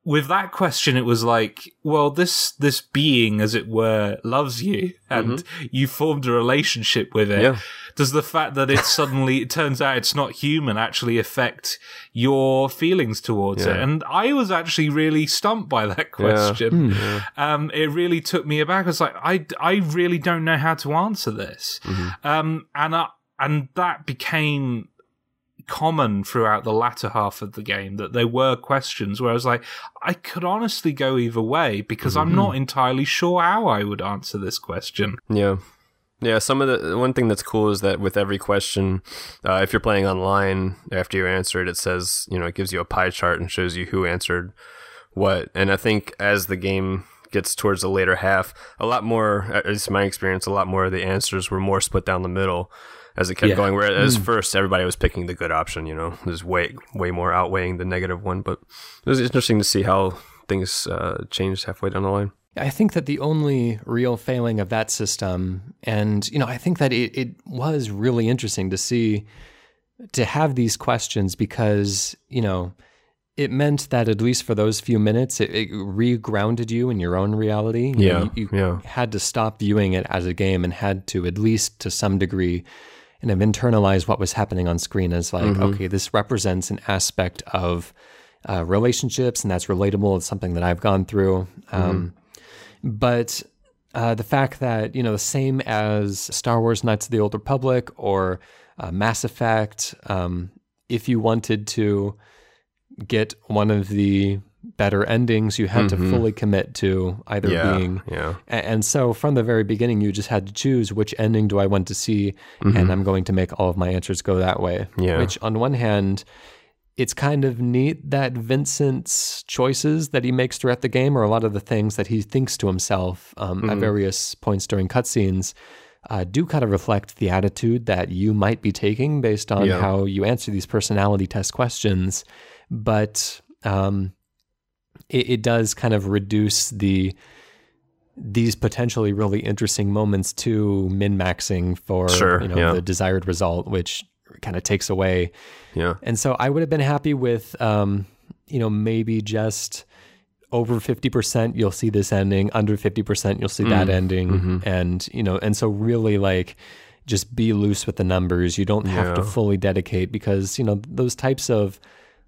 with that question, it was like, well, this this being, as it were, loves you, and you formed a relationship with it. Yeah. Does the fact that it suddenly it turns out it's not human actually affect your feelings towards it? And I was actually really stumped by that question. Um, it really took me aback. I was like, I I really don't know how to answer this. Um, and I, and that became common throughout the latter half of the game that there were questions where I was like, I could honestly go either way because I'm not entirely sure how I would answer this question. Yeah. Yeah, some of the one thing that's cool is that with every question, uh, if you're playing online, after you answer it, it says you know it gives you a pie chart and shows you who answered what. And I think as the game gets towards the later half, a lot more, at least my experience, a lot more of the answers were more split down the middle as it kept Yeah. going. Whereas first everybody was picking the good option, you know, there's way way more outweighing the negative one. But it was interesting to see how things uh, changed halfway down the line. I think that the only real failing of that system, and you know, I think that it, it was really interesting to see to have these questions because you know it meant that at least for those few minutes, it, it re-grounded you in your own reality. You know, Yeah, you, you yeah. had to stop viewing it as a game and had to at least to some degree and have internalized what was happening on screen as like, Mm-hmm. okay, this represents an aspect of uh, relationships, and that's relatable. It's something that I've gone through. Um, but uh, the fact that you know the same as Star Wars: Knights of the Old Republic or uh, Mass Effect, um, if you wanted to get one of the better endings, you had to fully commit to either Yeah, being yeah. And so from the very beginning, you just had to choose which ending do I want to see, and I'm going to make all of my answers go that way. Yeah. Which, on one hand, it's kind of neat that Vincent's choices that he makes throughout the game or a lot of the things that he thinks to himself um, at various points during cutscenes. Uh, do kind of reflect the attitude that you might be taking based on Yeah. how you answer these personality test questions. But um, it, it does kind of reduce the these potentially really interesting moments to min maxing for Sure, you know yeah. the desired result, which kind of takes away. Yeah. And so I would have been happy with um, you know maybe just over 50% you'll see this ending under 50% you'll see Mm, that ending mm-hmm. and you know and so really like just be loose with the numbers you don't have to fully dedicate because you know those types of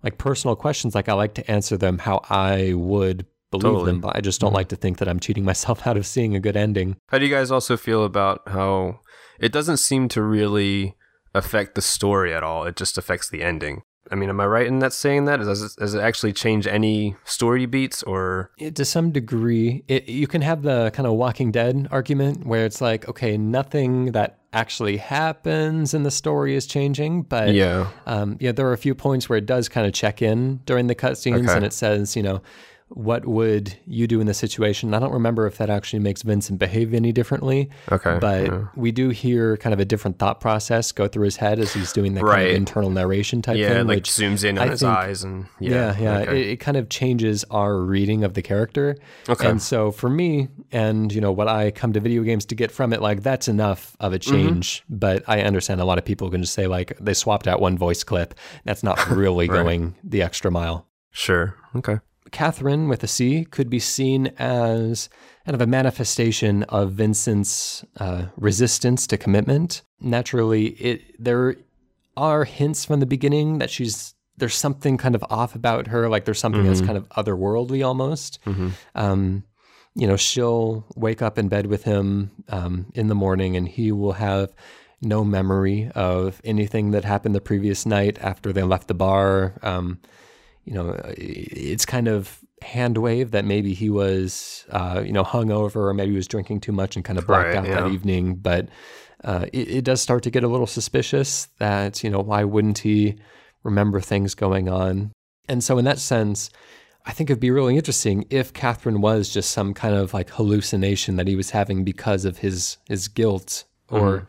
like personal questions like i like to answer them how i would believe Totally. Mm-hmm. them but i just don't like to think that i'm cheating myself out of seeing a good ending How do you guys also feel about how it doesn't seem to really affect the story at all? It just affects the ending. I mean, am I right in that saying that? Does it, does it actually change any story beats or? It, to some degree, it, you can have the kind of Walking Dead argument where it's like, okay, nothing that actually happens and the story is changing, but Yeah. um, yeah, there are a few points where it does kind of check in during the cutscenes, Okay. and it says, you know, what would you do in this situation? I don't remember if that actually makes Vincent behave any differently. Okay, But yeah. we do hear kind of a different thought process go through his head as he's doing that kind of internal narration type Yeah, thing. like which zooms in on I his think- eyes and yeah, yeah, yeah. okay. It, it kind of changes our reading of the character. Okay. And so for me, and you know what I come to video games to get from it, like that's enough of a Mm-hmm. change. But I understand a lot of people can just say like they swapped out one voice clip. That's not really Right. going the extra mile. sure. Okay. Catherine with a C could be seen as kind of a manifestation of Vincent's uh, resistance to commitment. Naturally, it there are hints from the beginning that she's there's something kind of off about her, like there's something that's kind of otherworldly almost. Um, you know, she'll wake up in bed with him um, in the morning, and he will have no memory of anything that happened the previous night after they left the bar. Um, you know, it's kind of hand wave that maybe he was, uh, you know, hungover or maybe he was drinking too much and kind of blacked Right, out that evening. But uh, it, it does start to get a little suspicious that, you know, why wouldn't he remember things going on? And so, in that sense, I think it'd be really interesting if Catherine was just some kind of like hallucination that he was having because of his his guilt or,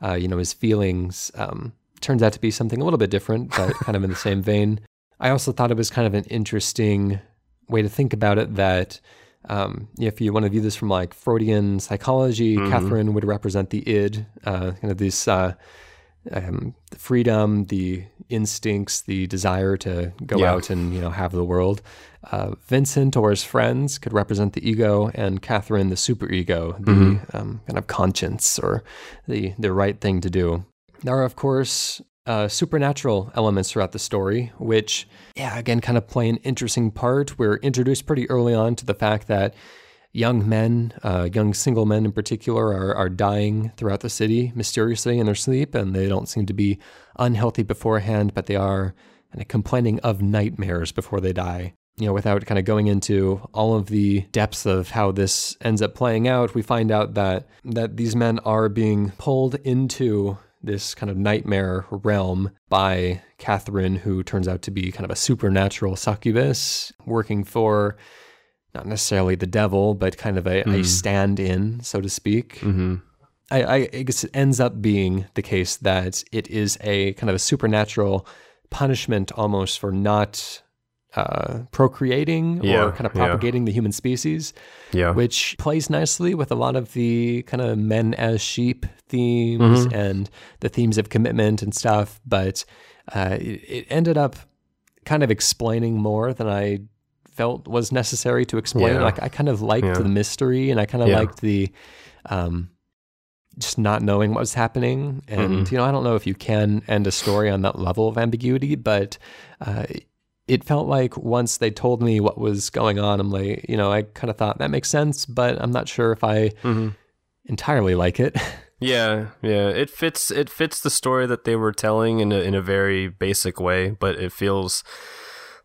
uh, you know, his feelings. Um, turns out to be something a little bit different, but kind of in the same vein. I also thought it was kind of an interesting way to think about it that um, if you want to view this from like Freudian psychology, Catherine would represent the id, uh, kind of this uh, um, the freedom, the instincts, the desire to go Yeah. out and you know have the world. Uh, Vincent or his friends could represent the ego, and Catherine the superego, the um, kind of conscience or the the right thing to do. There are, of course, uh, supernatural elements throughout the story, which, yeah, again, kind of play an interesting part. We're introduced pretty early on to the fact that young men, uh, young single men in particular, are, are dying throughout the city mysteriously in their sleep, and they don't seem to be unhealthy beforehand, but they are kind of complaining of nightmares before they die. You know, without kind of going into all of the depths of how this ends up playing out, we find out that that these men are being pulled into this kind of nightmare realm by Catherine, who turns out to be kind of a supernatural succubus working for not necessarily the devil, but kind of a, a stand in, so to speak. Mm-hmm. I, I guess it ends up being the case that it is a kind of a supernatural punishment almost for not uh, procreating Yeah, or kind of yeah. propagating the human species Yeah. which plays nicely with a lot of the kind of men as sheep themes Mm-hmm. and the themes of commitment and stuff. But uh, it, it ended up kind of explaining more than I felt was necessary to explain. Yeah. Like I kind of liked Yeah. the mystery and I kind of Yeah. liked the um, just not knowing what was happening. And Mhm. you know, I don't know if you can end a story on that level of ambiguity, but uh, it felt like once they told me what was going on, I'm like, you know, I kind of thought that makes sense, but I'm not sure if I Mhm. entirely like it. Yeah, yeah. It fits. It fits the story that they were telling in a in a very basic way, but it feels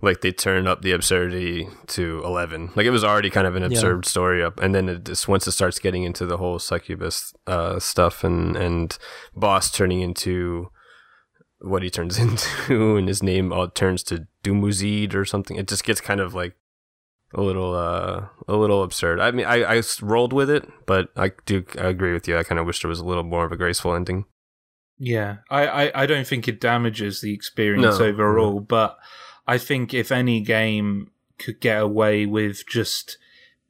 like they turned up the absurdity to eleven. Like it was already kind of an absurd story up, and then it just once it starts getting into the whole succubus uh, stuff and and boss turning into what he turns into, and his name all turns to Dumuzid or something. It just gets kind of like a little uh a little absurd. I mean, I, I rolled with it, but I do I agree with you. I kind of wish there was a little more of a graceful ending. Yeah, I, I, I don't think it damages the experience No, overall, but I think if any game could get away with just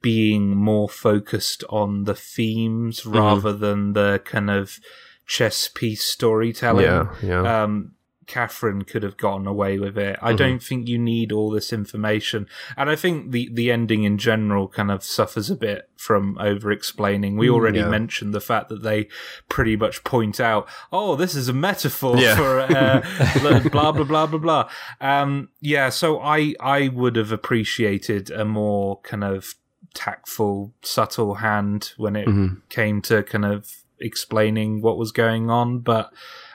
being more focused on the themes Mm-hmm. rather than the kind of chess piece storytelling, Yeah, yeah. um, Catherine could have gotten away with it. I Mhm. don't think you need all this information, and I think the the ending in general kind of suffers a bit from over explaining. We Mm, already yeah. mentioned the fact that they pretty much point out, "Oh, this is a metaphor Yeah. for uh, blah blah blah blah blah." Um, yeah, so I I would have appreciated a more kind of tactful, subtle hand when it Mhm. came to kind of explaining what was going on, but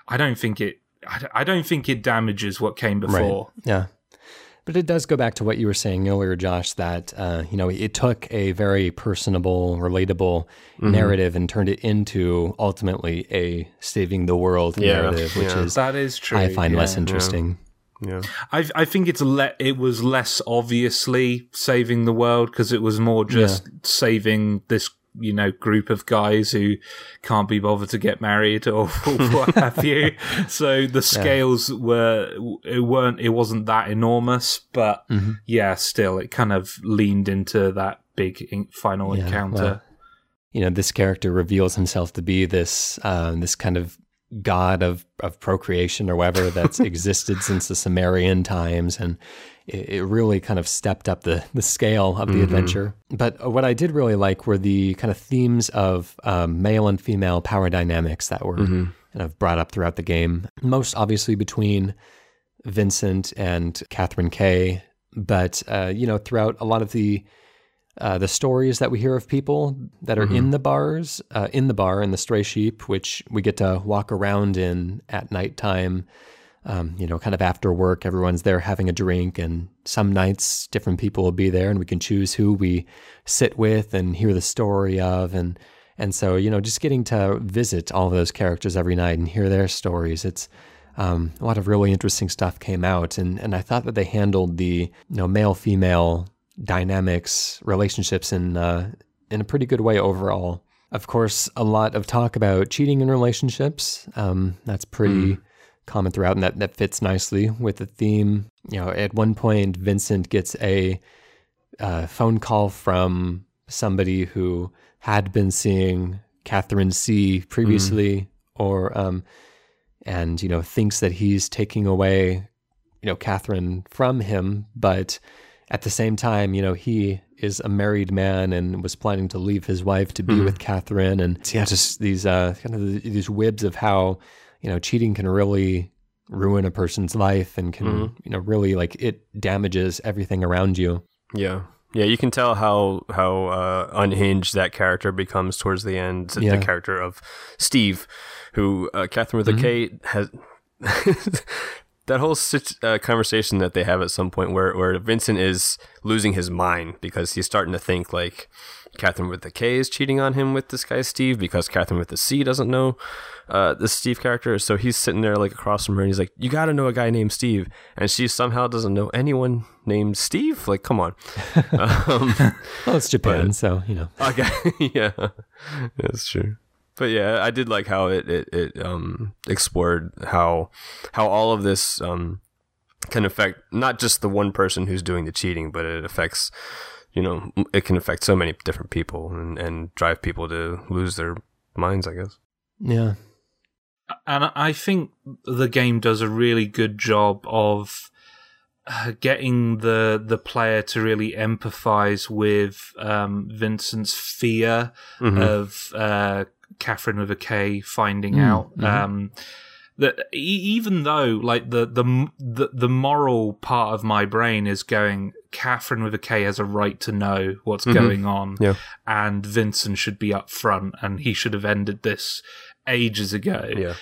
I don't think it I, I don't think it damages what came before. Right. Yeah. But it does go back to what you were saying earlier, Josh, that, uh, you know, it took a very personable, relatable mm-hmm. narrative and turned it into ultimately a saving the world yeah. narrative, which yeah. is, that is true. I find yeah, less interesting. Yeah. I I think it's le- it was less obviously saving the world because it was more just saving this you know group of guys who can't be bothered to get married or, what have you so the scales yeah. were it weren't it wasn't that enormous but mm-hmm. yeah still it kind of leaned into that big final yeah, encounter well, you know this character reveals himself to be this uh, this kind of god of of procreation or whatever that's existed since the Sumerian times and it, it really kind of stepped up the, the scale of the mm-hmm. adventure. But what I did really like were the kind of themes of um, male and female power dynamics that were mm-hmm. kind of brought up throughout the game. Most obviously between Vincent and Catherine K, but uh, you know throughout a lot of the uh, the stories that we hear of people that are mm-hmm. in the bars, uh, in the bar in the Stray Sheep, which we get to walk around in at nighttime um, you know, kind of after work, everyone's there having a drink, and some nights different people will be there, and we can choose who we sit with and hear the story of, and and so you know, just getting to visit all of those characters every night and hear their stories, it's um, a lot of really interesting stuff came out, and and I thought that they handled the you know male female dynamics relationships in uh, in a pretty good way overall. Of course, a lot of talk about cheating in relationships. Um, that's pretty. Mm common throughout, and that, that fits nicely with the theme. You know, at one point, Vincent gets a uh, phone call from somebody who had been seeing Catherine C previously, mm. or um, and you know thinks that he's taking away you know Catherine from him, but at the same time, you know he is a married man and was planning to leave his wife to be mm. with Catherine, and yeah, just these uh, kind of these wibs of how you know, cheating can really ruin a person's life and can, mm-hmm. you know, really like it damages everything around you. Yeah. Yeah, you can tell how how uh, unhinged that character becomes towards the end. Yeah. The character of Steve, who uh, Catherine with a mm-hmm. K has that whole uh, conversation that they have at some point where where Vincent is losing his mind because he's starting to think like Catherine with the K is cheating on him with this guy Steve because Catherine with the C doesn't know uh, this Steve character. So he's sitting there like across from her and he's like, You got to know a guy named Steve. And she somehow doesn't know anyone named Steve. Like, come on. um, well, it's Japan, but, so, you know. Okay. yeah. That's true. But yeah, I did like how it, it, it um, explored how how all of this um, can affect not just the one person who's doing the cheating, but it affects you know, it can affect so many different people and, and drive people to lose their minds, I guess. Yeah. And I think the game does a really good job of uh, getting the the player to really empathize with um, Vincent's fear mm-hmm. of uh, Catherine with a K finding mm-hmm. out. Um, that even though like the, the the the moral part of my brain is going Catherine with a K has a right to know what's mm-hmm. going on yeah. and Vincent should be up front and he should have ended this ages ago yeah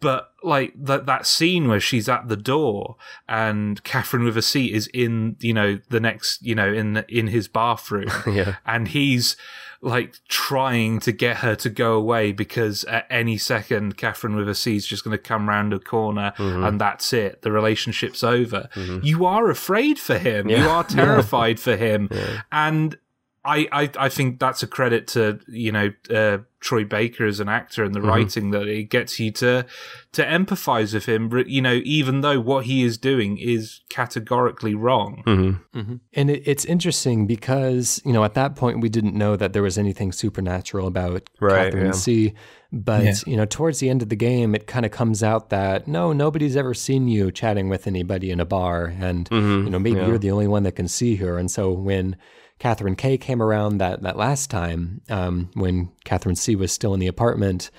but like that that scene where she's at the door and Catherine with a C is in you know the next you know in in his bathroom yeah and he's like trying to get her to go away because at any second Catherine with a C is just going to come round a corner mm-hmm. and that's it. The relationship's over. Mm-hmm. You are afraid for him. Yeah. You are terrified for him. Yeah. And I, I, I think that's a credit to you know uh, Troy Baker as an actor and the mm-hmm. writing that it gets you to to empathize with him. You know, even though what he is doing is categorically wrong. Mm-hmm. Mm-hmm. And it, it's interesting because you know at that point we didn't know that there was anything supernatural about right, Catherine yeah. C. But yeah. you know, towards the end of the game, it kind of comes out that no, nobody's ever seen you chatting with anybody in a bar, and mm-hmm. you know maybe yeah. you're the only one that can see her. And so when Catherine K came around that that last time um, when Catherine C was still in the apartment.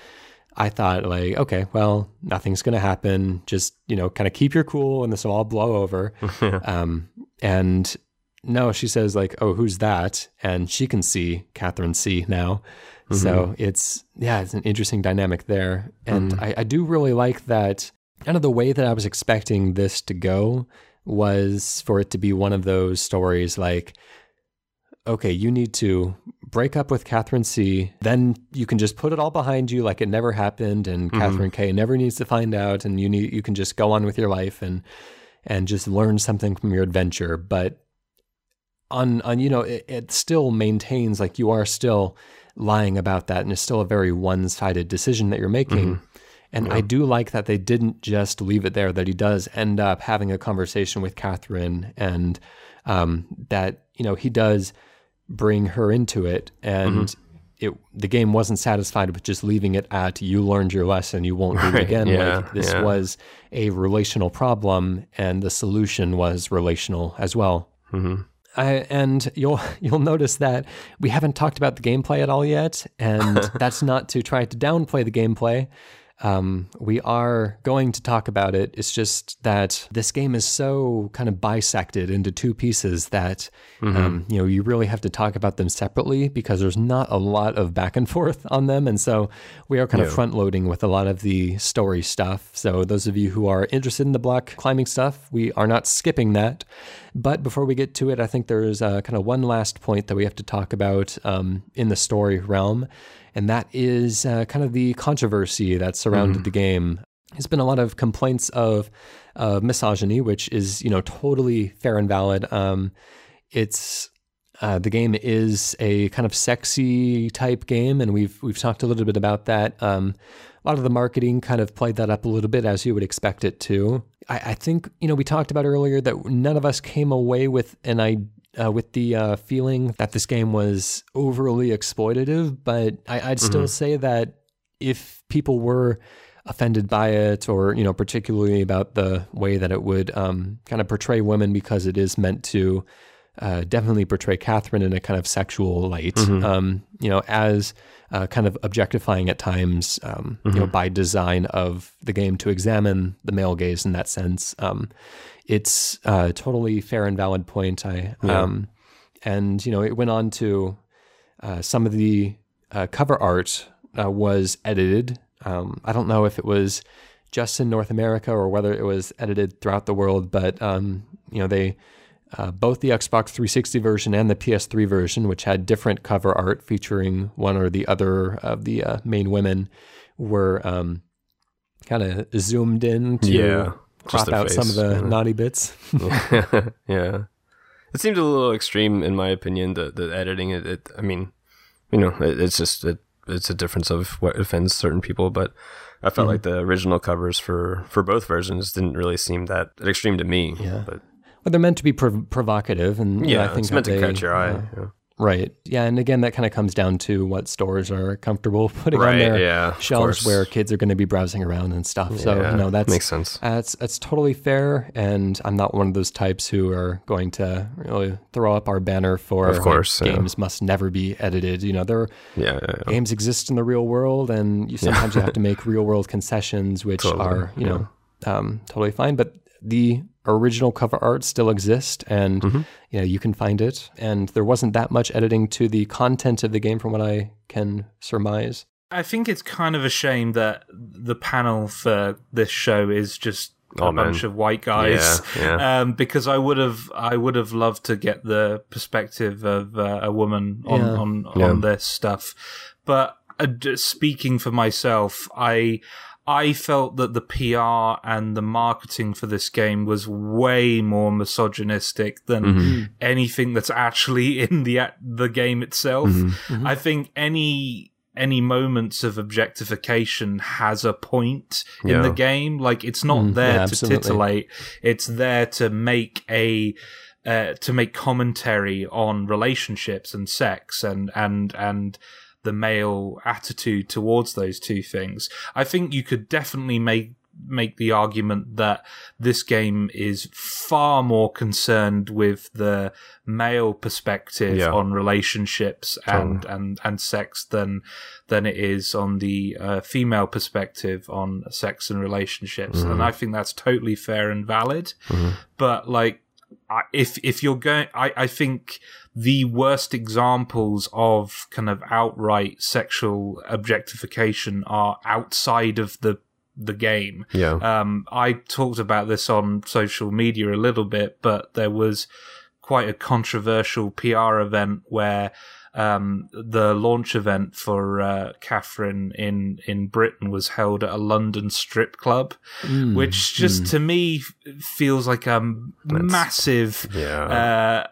I thought like, okay, well, nothing's gonna happen. Just you know, kind of keep your cool, and this will all blow over. um, and no, she says like, oh, who's that? And she can see Catherine C now. Mm-hmm. So it's yeah, it's an interesting dynamic there, and mm-hmm. I, I do really like that kind of the way that I was expecting this to go was for it to be one of those stories like, okay, you need to break up with Catherine C. Then you can just put it all behind you like it never happened, and mm-hmm. Catherine K. never needs to find out, and you need you can just go on with your life and and just learn something from your adventure. But on on you know it, it still maintains like you are still lying about that, and it's still a very one sided decision that you're making. Mm-hmm. And yeah. I do like that they didn't just leave it there, that he does end up having a conversation with Catherine and um, that, you know, he does bring her into it. And mm-hmm. it the game wasn't satisfied with just leaving it at you learned your lesson, you won't do right. it again. Yeah. Like this yeah. was a relational problem and the solution was relational as well. Mm-hmm. I, and you'll you'll notice that we haven't talked about the gameplay at all yet, and that's not to try to downplay the gameplay. Um, we are going to talk about it. It's just that this game is so kind of bisected into two pieces that mm-hmm. um, you know you really have to talk about them separately because there's not a lot of back and forth on them, and so we are kind of front loading with a lot of the story stuff. So those of you who are interested in the block climbing stuff, we are not skipping that. But before we get to it, I think there is uh, kind of one last point that we have to talk about um, in the story realm and that is uh, kind of the controversy that surrounded mm. the game. There's been a lot of complaints of uh, misogyny, which is you know totally fair and valid. Um, it's uh, the game is a kind of sexy type game, and we've we've talked a little bit about that. Um, a lot of the marketing kind of played that up a little bit, as you would expect it to. I, I think you know we talked about earlier that none of us came away with an idea uh, with the uh, feeling that this game was overly exploitative, but I, would still mm-hmm. say that if people were offended by it, or you know, particularly about the way that it would um, kind of portray women, because it is meant to uh, definitely portray Catherine in a kind of sexual light, mm-hmm. um, you know, as uh, kind of objectifying at times, um, mm-hmm. you know, mm-hmm. by design of the game to examine the male gaze in that sense. It's a totally fair and valid point. I yeah. um, and you know it went on to uh, some of the uh, cover art uh, was edited. Um, I don't know if it was just in North America or whether it was edited throughout the world, but um, you know they. Uh, both the Xbox 360 version and the PS3 version, which had different cover art featuring one or the other of the uh, main women, were um, kind of zoomed in to yeah crop out face. some of the yeah. naughty bits. yeah. It seemed a little extreme in my opinion. The the editing. It, it I mean, you know, it, it's just it, it's a difference of what offends certain people. But I felt mm-hmm. like the original covers for for both versions didn't really seem that extreme to me. Yeah. But well, they're meant to be prov- provocative, and yeah, know, I think it's meant they, to catch your eye. Uh, yeah. Right. Yeah. And again, that kind of comes down to what stores are comfortable putting right, on their yeah, shelves where kids are going to be browsing around and stuff. Yeah, so, you know, that's makes sense. That's, that's totally fair. And I'm not one of those types who are going to really throw up our banner for of course, like, games must never be edited. You know, there yeah, games exist in the real world and you sometimes you have to make real world concessions, which totally, are, you know, um, totally fine. But the original cover art still exist and mm-hmm. you know you can find it and there wasn't that much editing to the content of the game from what I can surmise. I think it's kind of a shame that the panel for this show is just oh, a man. bunch of white guys yeah, yeah. Um, because I would have I would have loved to get the perspective of uh, a woman on yeah. on, on this stuff but uh, speaking for myself I I felt that the PR and the marketing for this game was way more misogynistic than mm-hmm. anything that's actually in the the game itself. Mm-hmm. Mm-hmm. I think any any moments of objectification has a point in the game. Like it's not mm, there yeah, to titillate; it's there to make a uh, to make commentary on relationships and sex and and and the male attitude towards those two things. I think you could definitely make make the argument that this game is far more concerned with the male perspective yeah. on relationships and, and, and sex than than it is on the uh, female perspective on sex and relationships. Mm-hmm. And I think that's totally fair and valid. Mm-hmm. But like, if if you're going, I I think the worst examples of kind of outright sexual objectification are outside of the the game. Yeah. Um, I talked about this on social media a little bit, but there was quite a controversial PR event where um, the launch event for uh, Catherine in in Britain was held at a London strip club, Mm, which just to me feels like a massive Yeah. uh,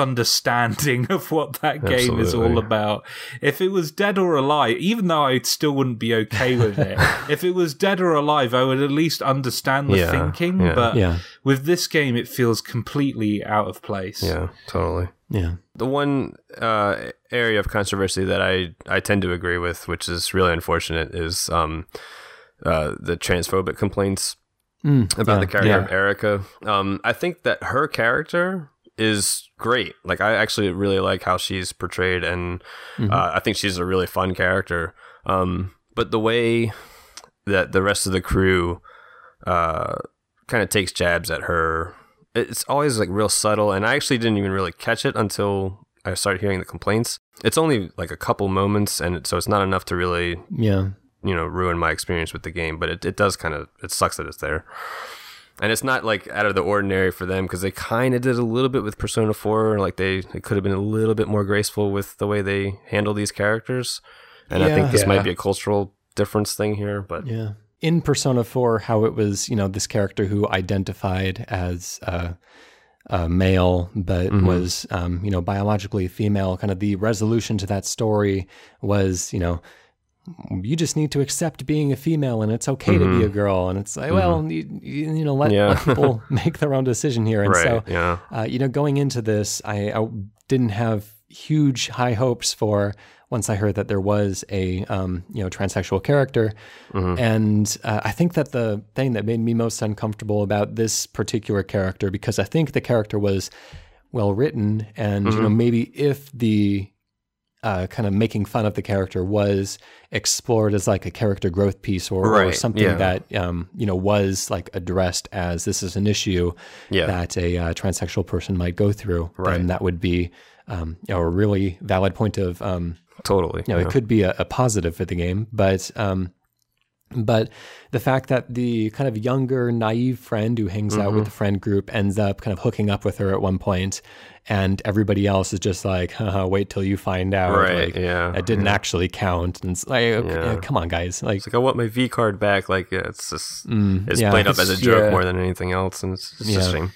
misunderstanding of what that game is all about. If it was Dead or Alive, even though I still wouldn't be okay with it, if it was Dead or Alive, I would at least understand the Yeah, thinking. yeah. But Yeah. with this game, it feels completely out of place. yeah, totally. Yeah. The one uh, area of controversy that I, I tend to agree with, which is really unfortunate, is um, uh, the transphobic complaints Mm, about yeah, the character yeah. of Erica. Um, I think that her character is great. Like I actually really like how she's portrayed, and Mm-hmm. uh, I think she's a really fun character. Um, but the way that the rest of the crew uh, kind of takes jabs at her, it's always like real subtle. And I actually didn't even really catch it until I started hearing the complaints. It's only like a couple moments, and so it's not enough to really Yeah. you know ruin my experience with the game but it, it does kind of it sucks that it's there and it's not like out of the ordinary for them because they kind of did a little bit with persona 4 like they it could have been a little bit more graceful with the way they handle these characters and i think this Yeah. might be a cultural difference thing here but Yeah. In Persona 4, how it was, you know, this character who identified as uh, a male, but was, um, you know, biologically female, kind of the resolution to that story was, you know, you just need to accept being a female and it's okay to be a girl. And it's like, well, you, you, you know, let, Yeah. let people make their own decision here. And right so, yeah uh, you know, going into this, I, I didn't have huge high hopes for once I heard that there was a um, you know transsexual character, and uh, I think that the thing that made me most uncomfortable about this particular character, because I think the character was well written, and you know maybe if the uh, kind of making fun of the character was explored as like a character growth piece or, or something yeah. that um, you know was like addressed as this is an issue Yeah. that a uh, transsexual person might go through, Right. then that would be um, you know, a really valid point of um, totally you know, yeah. it could be a, a positive for the game, but um, but the fact that the kind of younger, naive friend who hangs out Mm-hmm. with the friend group ends up kind of hooking up with her at one point, and everybody else is just like, Haha, "Wait till you find out." Right, Like, yeah, It didn't actually count, and it's like, okay, Yeah. come on, guys, like. it's like i want my v card back like yeah, it's just it's yeah. played up as a joke Yeah. more than anything else and it's, it's Yeah. a shame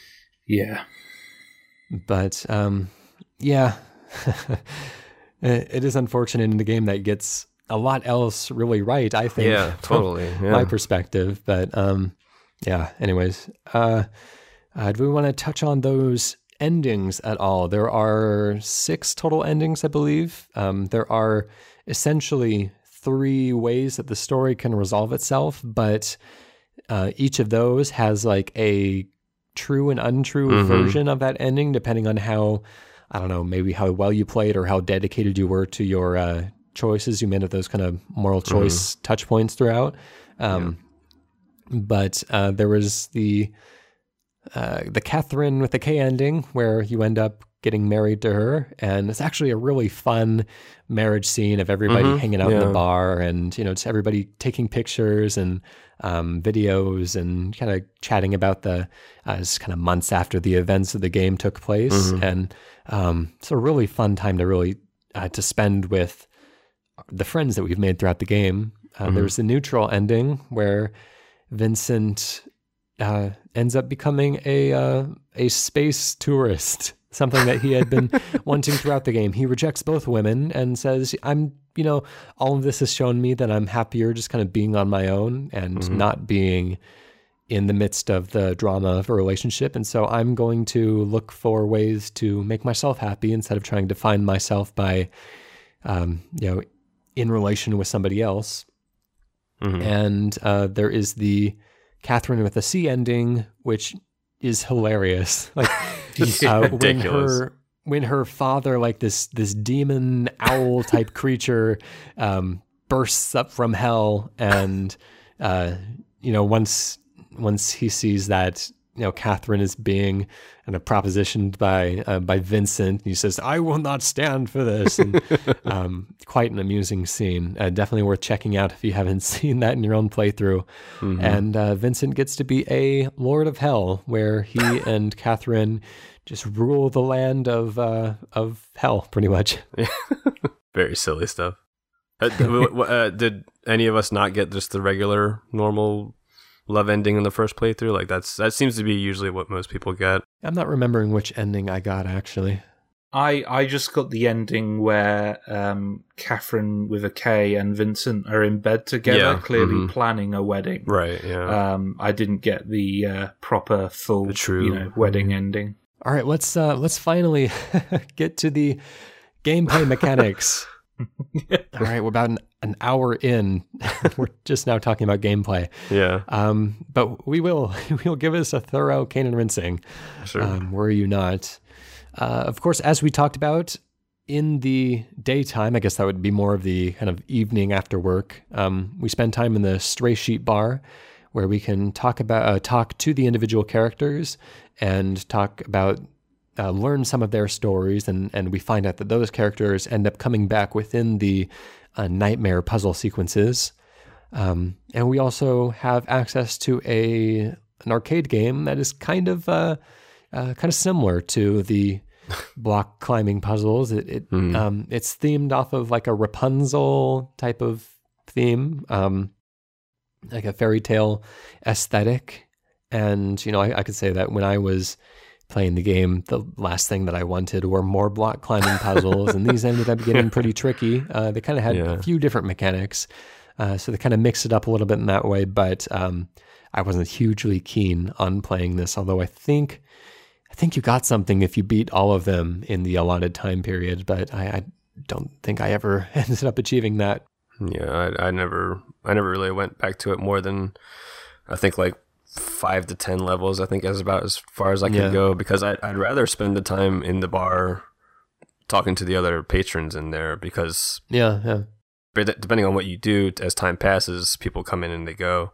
Yeah. but um, yeah, it it is unfortunate in the game that gets a lot else really right. I think. yeah totally yeah My perspective, but um, yeah. Anyways, uh, uh, do we want to touch on those endings at all? There are six total endings, I believe. Um, there are essentially three ways that the story can resolve itself, but uh, each of those has like a true and untrue Mhm. version of that ending, depending on how I don't know, maybe how well you played or how dedicated you were to your uh, choices. You made of those kind of moral choice touch points throughout. Um, But uh, there was the uh, the Catherine with the K ending where you end up getting married to her, and it's actually a really fun marriage scene of everybody Mhm, hanging out in the bar and you know just everybody taking pictures and um, videos and kind of chatting about the uh, it's kind of months after the events of the game took place, Mm-hmm. and um, it's a really fun time to really uh, to spend with the friends that we've made throughout the game. Uh, Mm-hmm. There's the neutral ending where Vincent uh, ends up becoming a uh, a space tourist, something that he had been wanting throughout the game. He rejects both women and says, "I'm, you know, all of this has shown me that I'm happier just kind of being on my own and not being in the midst of the drama of a relationship. And so I'm going to look for ways to make myself happy instead of trying to find myself by, um, you know, in relation with somebody else." Mhm. And uh, there is the Catherine with a C ending, which is hilarious. Like uh, when her when her father, like this this demon owl type creature, um, bursts up from hell, and uh, you know once once he sees that you know Catherine is being kind of propositioned by uh, by Vincent. He says, "I will not stand for this." And, um, quite an amusing scene. Uh, definitely worth checking out if you haven't seen that in your own playthrough. Mm-hmm. And uh, Vincent gets to be a Lord of Hell, where he and Catherine just rule the land of uh, of hell, pretty much. Very silly stuff. Uh, uh, did any of us not get just the regular, normal love ending in the first playthrough. Like that's that seems to be usually what most people get. I'm not remembering which ending I got actually. I I just got the ending where um, Catherine with a K and Vincent are in bed together, yeah, clearly mm-hmm. planning a wedding. Right. Yeah. Um, I didn't get the uh, proper full, the true you know, wedding mm-hmm. ending. All right, let's uh, let's finally get to the gameplay mechanics. All right, we're about an, an hour in. we're just now talking about gameplay. Yeah. Um, but we will we will give us a thorough cane and rinsing. Sure. Um, worry you not. Uh, of course, as we talked about in the daytime, I guess that would be more of the kind of evening after work. Um, we spend time in the stray sheep bar, where we can talk about uh, talk to the individual characters and talk about uh, learn some of their stories, and and we find out that those characters end up coming back within the uh, nightmare puzzle sequences. Um, and we also have access to a an arcade game that is kind of uh, uh kind of similar to the block climbing puzzles. It, it mm. um, it's themed off of like a Rapunzel type of theme, um, like a fairy tale aesthetic. And you know, I, I could say that when I was playing the game, the last thing that I wanted were more block climbing puzzles, and these ended up getting pretty tricky. Uh, they kind of had yeah. a few different mechanics, uh, so they kind of mixed it up a little bit in that way. But um, I wasn't hugely keen on playing this, although I think I think you got something if you beat all of them in the allotted time period. But I, I don't think I ever ended up achieving that. Yeah, I, I never I never really went back to it more than I think like five to ten levels. I think is about as far as I can yeah. go because I, I'd rather spend the time in the bar talking to the other patrons in there because yeah, yeah. Depending on what you do, as time passes, people come in and they go,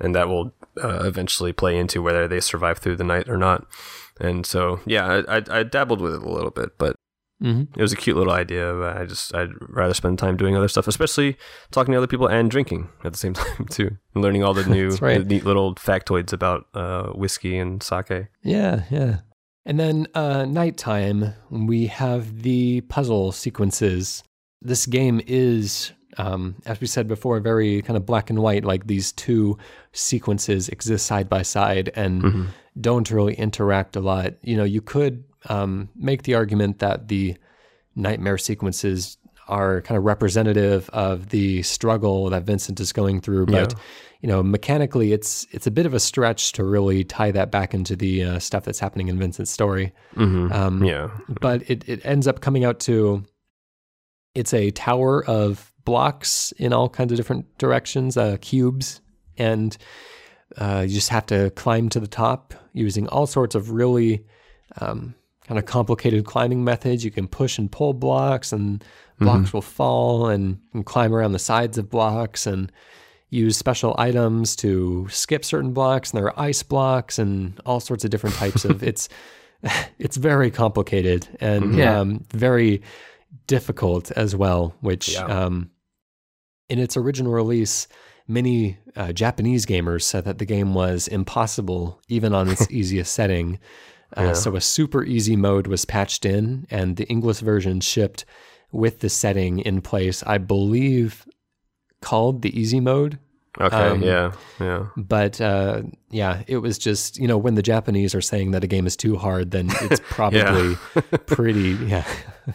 and that will uh, eventually play into whether they survive through the night or not. And so, yeah, I, I, I dabbled with it a little bit, but Mm-hmm. It was a cute little idea. But I just I'd rather spend time doing other stuff, especially talking to other people and drinking at the same time too, and learning all the new right. neat little factoids about uh, whiskey and sake. Yeah, yeah. And then uh, nighttime, we have the puzzle sequences. This game is, um, as we said before, very kind of black and white. Like these two sequences exist side by side and mm-hmm. don't really interact a lot. You know, you could um, make the argument that the nightmare sequences are kind of representative of the struggle that Vincent is going through, but yeah. you know, mechanically, it's it's a bit of a stretch to really tie that back into the uh, stuff that's happening in Vincent's story. Mm-hmm. Um, yeah, but it it ends up coming out to it's a tower of blocks in all kinds of different directions, uh, cubes, and uh, you just have to climb to the top using all sorts of really um, kind of complicated climbing methods. You can push and pull blocks, and blocks mm-hmm. will fall, and, and climb around the sides of blocks, and use special items to skip certain blocks. And there are ice blocks and all sorts of different types of. It's it's very complicated and mm-hmm. yeah. um, very difficult as well. Which yeah. um, in its original release. Many uh, Japanese gamers said that the game was impossible even on its easiest setting. Uh, yeah. So a super easy mode was patched in, and the English version shipped with the setting in place. I believe called the easy mode. Okay. Um, yeah. Yeah. But uh, yeah, it was just you know when the Japanese are saying that a game is too hard, then it's probably pretty. Yeah.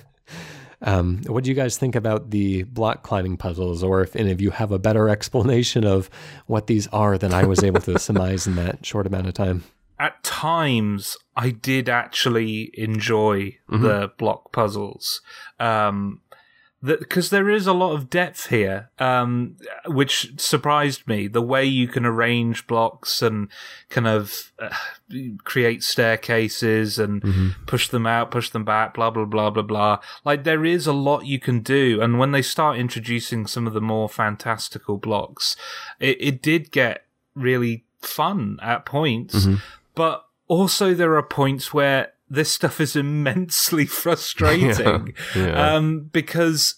Um, what do you guys think about the block climbing puzzles, or if any of you have a better explanation of what these are than I was able to surmise in that short amount of time? At times I did actually enjoy mm-hmm. the block puzzles. Um, because there is a lot of depth here, um, which surprised me. The way you can arrange blocks and kind of uh, create staircases and mm-hmm. push them out, push them back, blah, blah, blah, blah, blah. Like there is a lot you can do. And when they start introducing some of the more fantastical blocks, it, it did get really fun at points. Mm-hmm but also there are points where this stuff is immensely frustrating. Yeah, yeah. Um, because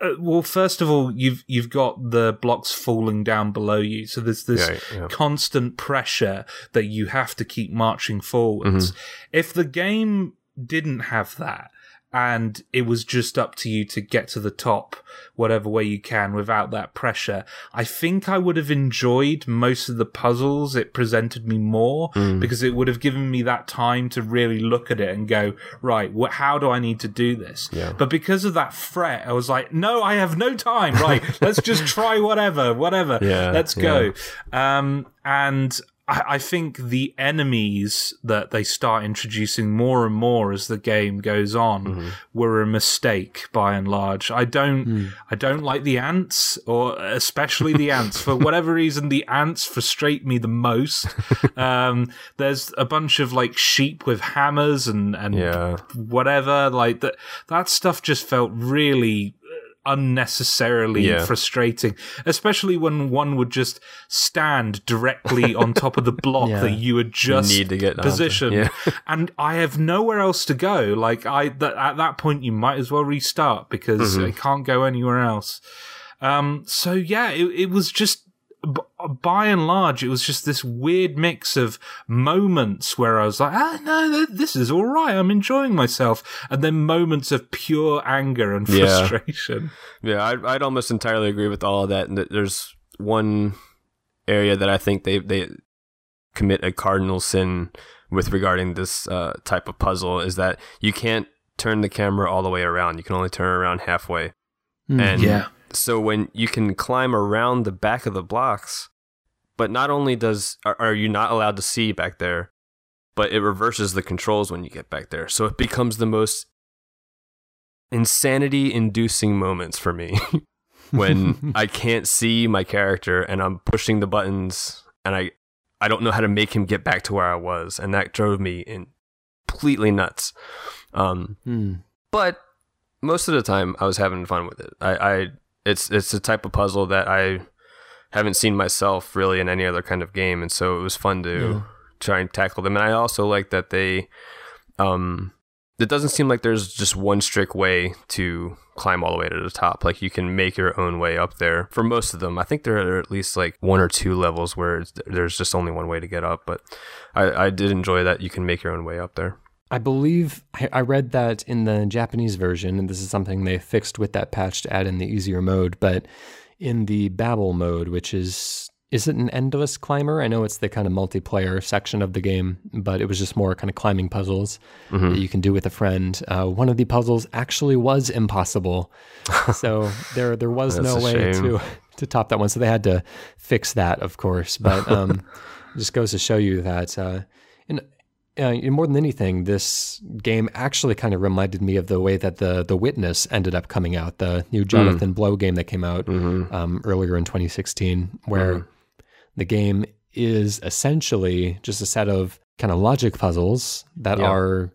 uh, well first of all you've you've got the blocks falling down below you. So there's this Yeah, constant pressure that you have to keep marching forwards. If the game didn't have that and it was just up to you to get to the top whatever way you can without that pressure. I think i would have enjoyed most of the puzzles it presented me more because it would have given me that time to really look at it and go right wh- how do i need to do this? Yeah. but because of that fret i was like no i have no time. Right let's just try whatever whatever. Yeah, let's go. Um and I, I think the enemies that they start introducing more and more as the game goes on Mm-hmm. were a mistake by and large. I don't, I don't like the ants, or especially the ants. For whatever reason, the ants frustrate me the most. um, there's a bunch of like sheep with hammers and and Yeah. whatever. Like that, that stuff just felt really unnecessarily Yeah. frustrating, especially when one would just stand directly on top of the block Yeah. that you had just Need to get positioned. Yeah. and I have nowhere else to go. Like I, that at that point, you might as well restart because Mm-hmm. it can't go anywhere else. Um, so yeah, it, it was just. B- By and large, it was just this weird mix of moments where I was like, ah, no, th- this is all right. I'm enjoying myself. And then moments of pure anger and frustration. Yeah, I'd, I'd almost entirely agree with all of that. And that there's one area that I think they they commit a cardinal sin with regarding this uh, type of puzzle is that you can't turn the camera all the way around. You can only turn around halfway. Hmm. And so when you can climb around the back of the blocks, but not only does are, are you not allowed to see back there, but it reverses the controls when you get back there. So it becomes the most insanity inducing moments for me when I can't see my character and I'm pushing the buttons and I I don't know how to make him get back to where I was and that drove me in completely nuts. Um Hmm. but most of the time I was having fun with it. I, I it's it's a type of puzzle that I haven't seen myself really in any other kind of game, and so it was fun to Yeah. try and tackle them. And I also like that they, um, it doesn't seem like there's just one strict way to climb all the way to the top. Like you can make your own way up there. For most of them, I think there are at least like one or two levels where it's, there's just only one way to get up. But I, I did enjoy that you can make your own way up there. I believe I, I read that in the Japanese version, and this is something they fixed with that patch to add in the easier mode. But in the Babel mode, which is is it an endless climber? I know it's the kind of multiplayer section of the game, but it was just more kind of climbing puzzles that you can do with a friend. Uh, one of the puzzles actually was impossible, so there there was no way shame. to to top that one. So they had to fix that, of course. But um, it just goes to show you that. Uh, uh, more than anything, this game actually kind of reminded me of the way that the the Witness ended up coming out, the new Jonathan Blow game that came out um, earlier in 2016, where the game is essentially just a set of kind of logic puzzles that are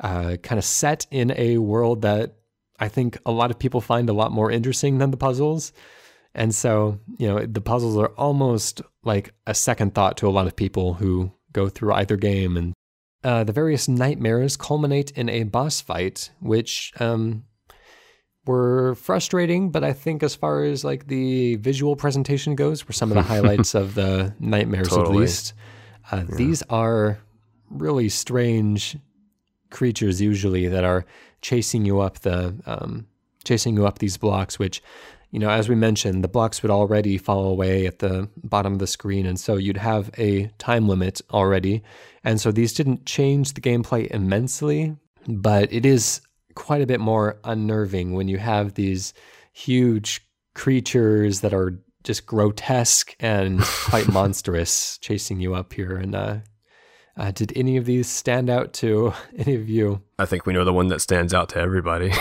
uh, kind of set in a world that I think a lot of people find a lot more interesting than the puzzles. And so, you know, the puzzles are almost like a second thought to a lot of people who go through either game. And uh, the various nightmares culminate in a boss fight, which um, were frustrating, but I think as far as like the visual presentation goes, were some of the highlights of the nightmares at least. Uh, These are really strange creatures usually that are chasing you up the um, chasing you up these blocks, which you know, as we mentioned, the blocks would already fall away at the bottom of the screen, and so you'd have a time limit already. And so these didn't change the gameplay immensely, but it is quite a bit more unnerving when you have these huge creatures that are just grotesque and quite monstrous chasing you up here. And uh, uh, did any of these stand out to any of you? I think we know the one that stands out to everybody.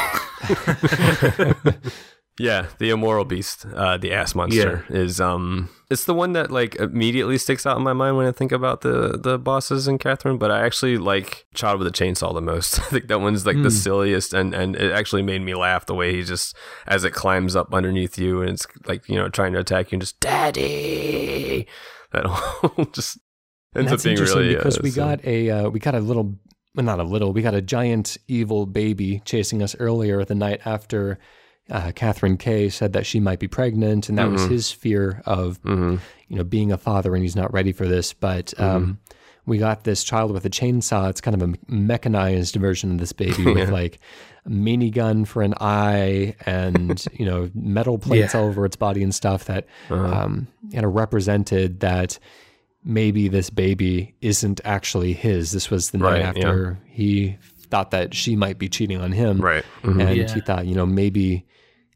yeah, the immoral beast, uh, the ass monster, is um, it's the one that like immediately sticks out in my mind when I think about the the bosses in Catherine. But I actually like Child with a Chainsaw the most. I think that one's like the silliest, and and it actually made me laugh the way he just as it climbs up underneath you and it's like you know trying to attack you and just daddy. That whole just And Ends that's up being interesting really, because uh, we got a uh, we got a little well, not a little we got a giant evil baby chasing us earlier the night after uh, Catherine K said that she might be pregnant and that was his fear of you know being a father and he's not ready for this but um, we got this child with a chainsaw it's kind of a mechanized version of this baby with like a mini gun for an eye and you know metal plates Yeah. all over its body and stuff that um, you know represented that maybe this baby isn't actually his. This was the night Right, yeah. after he thought that she might be cheating on him. Right. Mhm. And Yeah. he thought, you know, maybe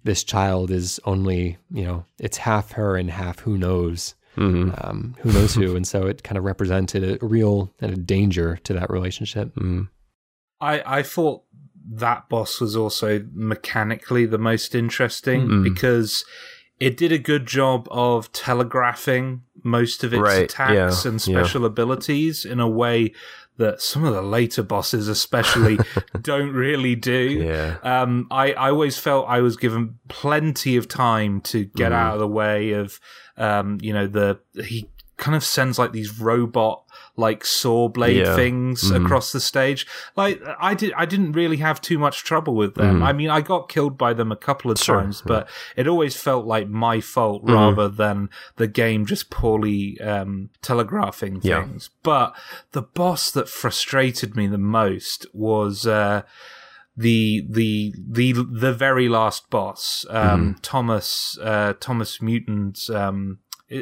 this child is only, you know, it's half her and half who knows. Mm-hmm. Um, who knows who? And so it kind of represented a real and a danger to that relationship. Mm-hmm. I I thought that boss was also mechanically the most interesting Mm. because it did a good job of telegraphing most of its Right, attacks yeah, and yeah. special abilities in a way that some of the later bosses especially don't really do. Yeah. Um, I, I always felt I was given plenty of time to get Mm. out of the way of, um, you know, the he kind of sends like these robot like saw blade Yeah. things Mhm. across the stage. Like I did, I didn't really have too much trouble with them. Mhm. I mean, I got killed by them a couple of Sure, times, but it always felt like my fault Mhm. rather than the game just poorly um, telegraphing Yeah. things. But the boss that frustrated me the most was. Uh, the the the the very last boss, um, Mm-hmm. Thomas uh, Thomas Mutant. Um,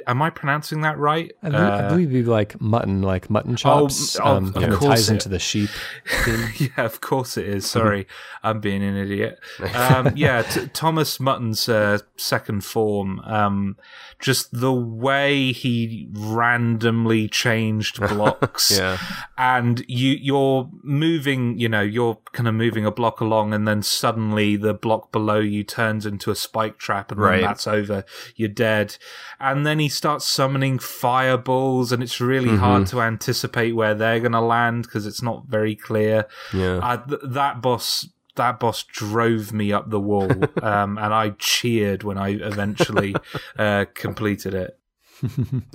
am I pronouncing that right? I believe, I Uh, believe it'd be like mutton, like mutton chops. oh, um, of kind of course ties it- into the sheep. yeah, of course it is. Sorry, I'm being an idiot. Um, yeah, t- Thomas Mutton's uh, second form. Um, just the way he randomly changed blocks. Yeah. and you you're moving you know you're kind of moving a block along and then suddenly the block below you turns into a spike trap and Right. then that's over you're dead and then he starts summoning fireballs and it's really hard to anticipate where they're going to land because it's not very clear Yeah. uh, th- that boss that boss drove me up the wall um, and i cheered when i eventually uh, completed it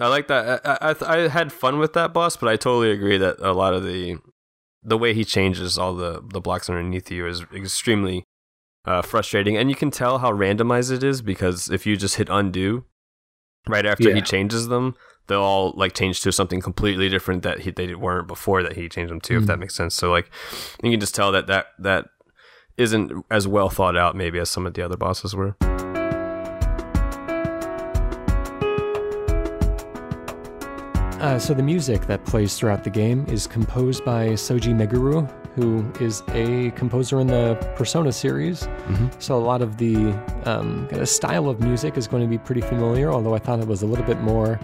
I like that. I, I I had fun with that boss, but I totally agree that a lot of the the way he changes all the the blocks underneath you is extremely uh, frustrating, and you can tell how randomized it is because if you just hit undo right after Yeah. he changes them, they'll all like change to something completely different that he, they weren't before that he changed them to. If that makes sense. So like you can just tell that that that isn't as well thought out maybe as some of the other bosses were. Uh, so the music that plays throughout the game is composed by Shoji Meguro, who is a composer in the Persona series. So a lot of the um, kind of style of music is going to be pretty familiar, although I thought it was a little bit more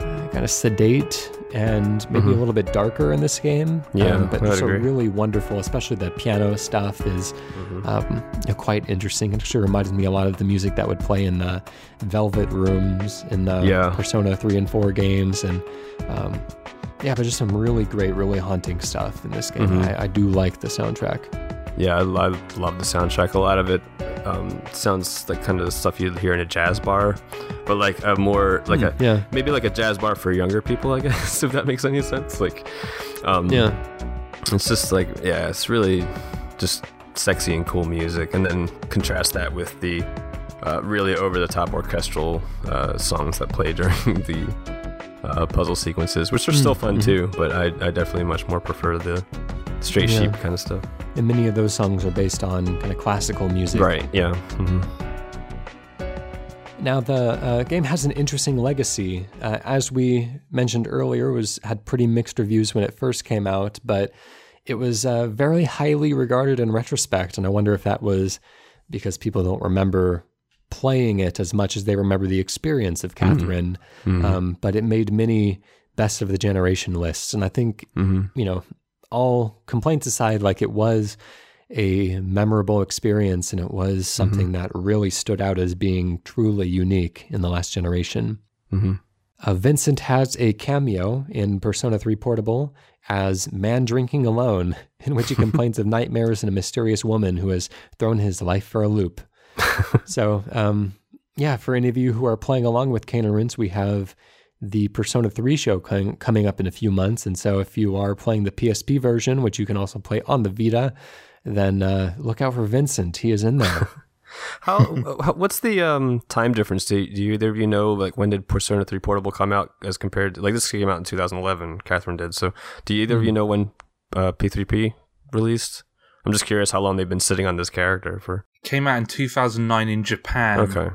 uh, kind of sedate and maybe a little bit darker in this game. Yeah, Um, but I would just a agree. really wonderful, especially the piano stuff is Mm-hmm. um, you know, quite interesting. It actually reminds me a lot of the music that would play in the Velvet Rooms in the Yeah. Persona 3 and 4 games. And um, yeah, but just some really great, really haunting stuff in this game. Mhm. I, I do like the soundtrack. Yeah, I love, love the soundtrack. A lot of it um, sounds like kind of the stuff you'd hear in a jazz bar, but like a more like a Yeah. maybe like a jazz bar for younger people, I guess, if that makes any sense. Like, um, Yeah. it's just like yeah, it's really just sexy and cool music, and then contrast that with the uh, really over the top orchestral uh, songs that play during the uh, puzzle sequences, which are still fun too. But I, I definitely much more prefer the Stray Yeah. sheep kind of stuff. And many of those songs are based on kind of classical music. Right. Yeah. hmm Now the uh, game has an interesting legacy. Uh, as we mentioned earlier, it was had pretty mixed reviews when it first came out, but it was uh, very highly regarded in retrospect. And I wonder if that was because people don't remember playing it as much as they remember the experience of mm-hmm. Catherine. Mm-hmm. Um, but it made many best of the generation lists, and I think mm-hmm. you know, all complaints aside, like it was a memorable experience and it was something that really stood out as being truly unique in the last generation. Uh, Vincent has a cameo in Persona 3 Portable as Man Drinking Alone, in which he complains of nightmares and a mysterious woman who has thrown his life for a loop. so, um, yeah, for any of you who are playing along with Cane and Rinse, we have the Persona 3 show com- coming up in a few months. And so if you are playing the PSP version, which you can also play on the Vita, then uh, look out for Vincent. He is in there. how, how, what's the um, time difference? Do, do either of you know like when did Persona 3 Portable come out as compared to like this came out in 2011? Catherine did. So do either mm-hmm. of you know when uh, P3P released? I'm just curious how long they've been sitting on this character for. Came out in 2009 in Japan. Okay.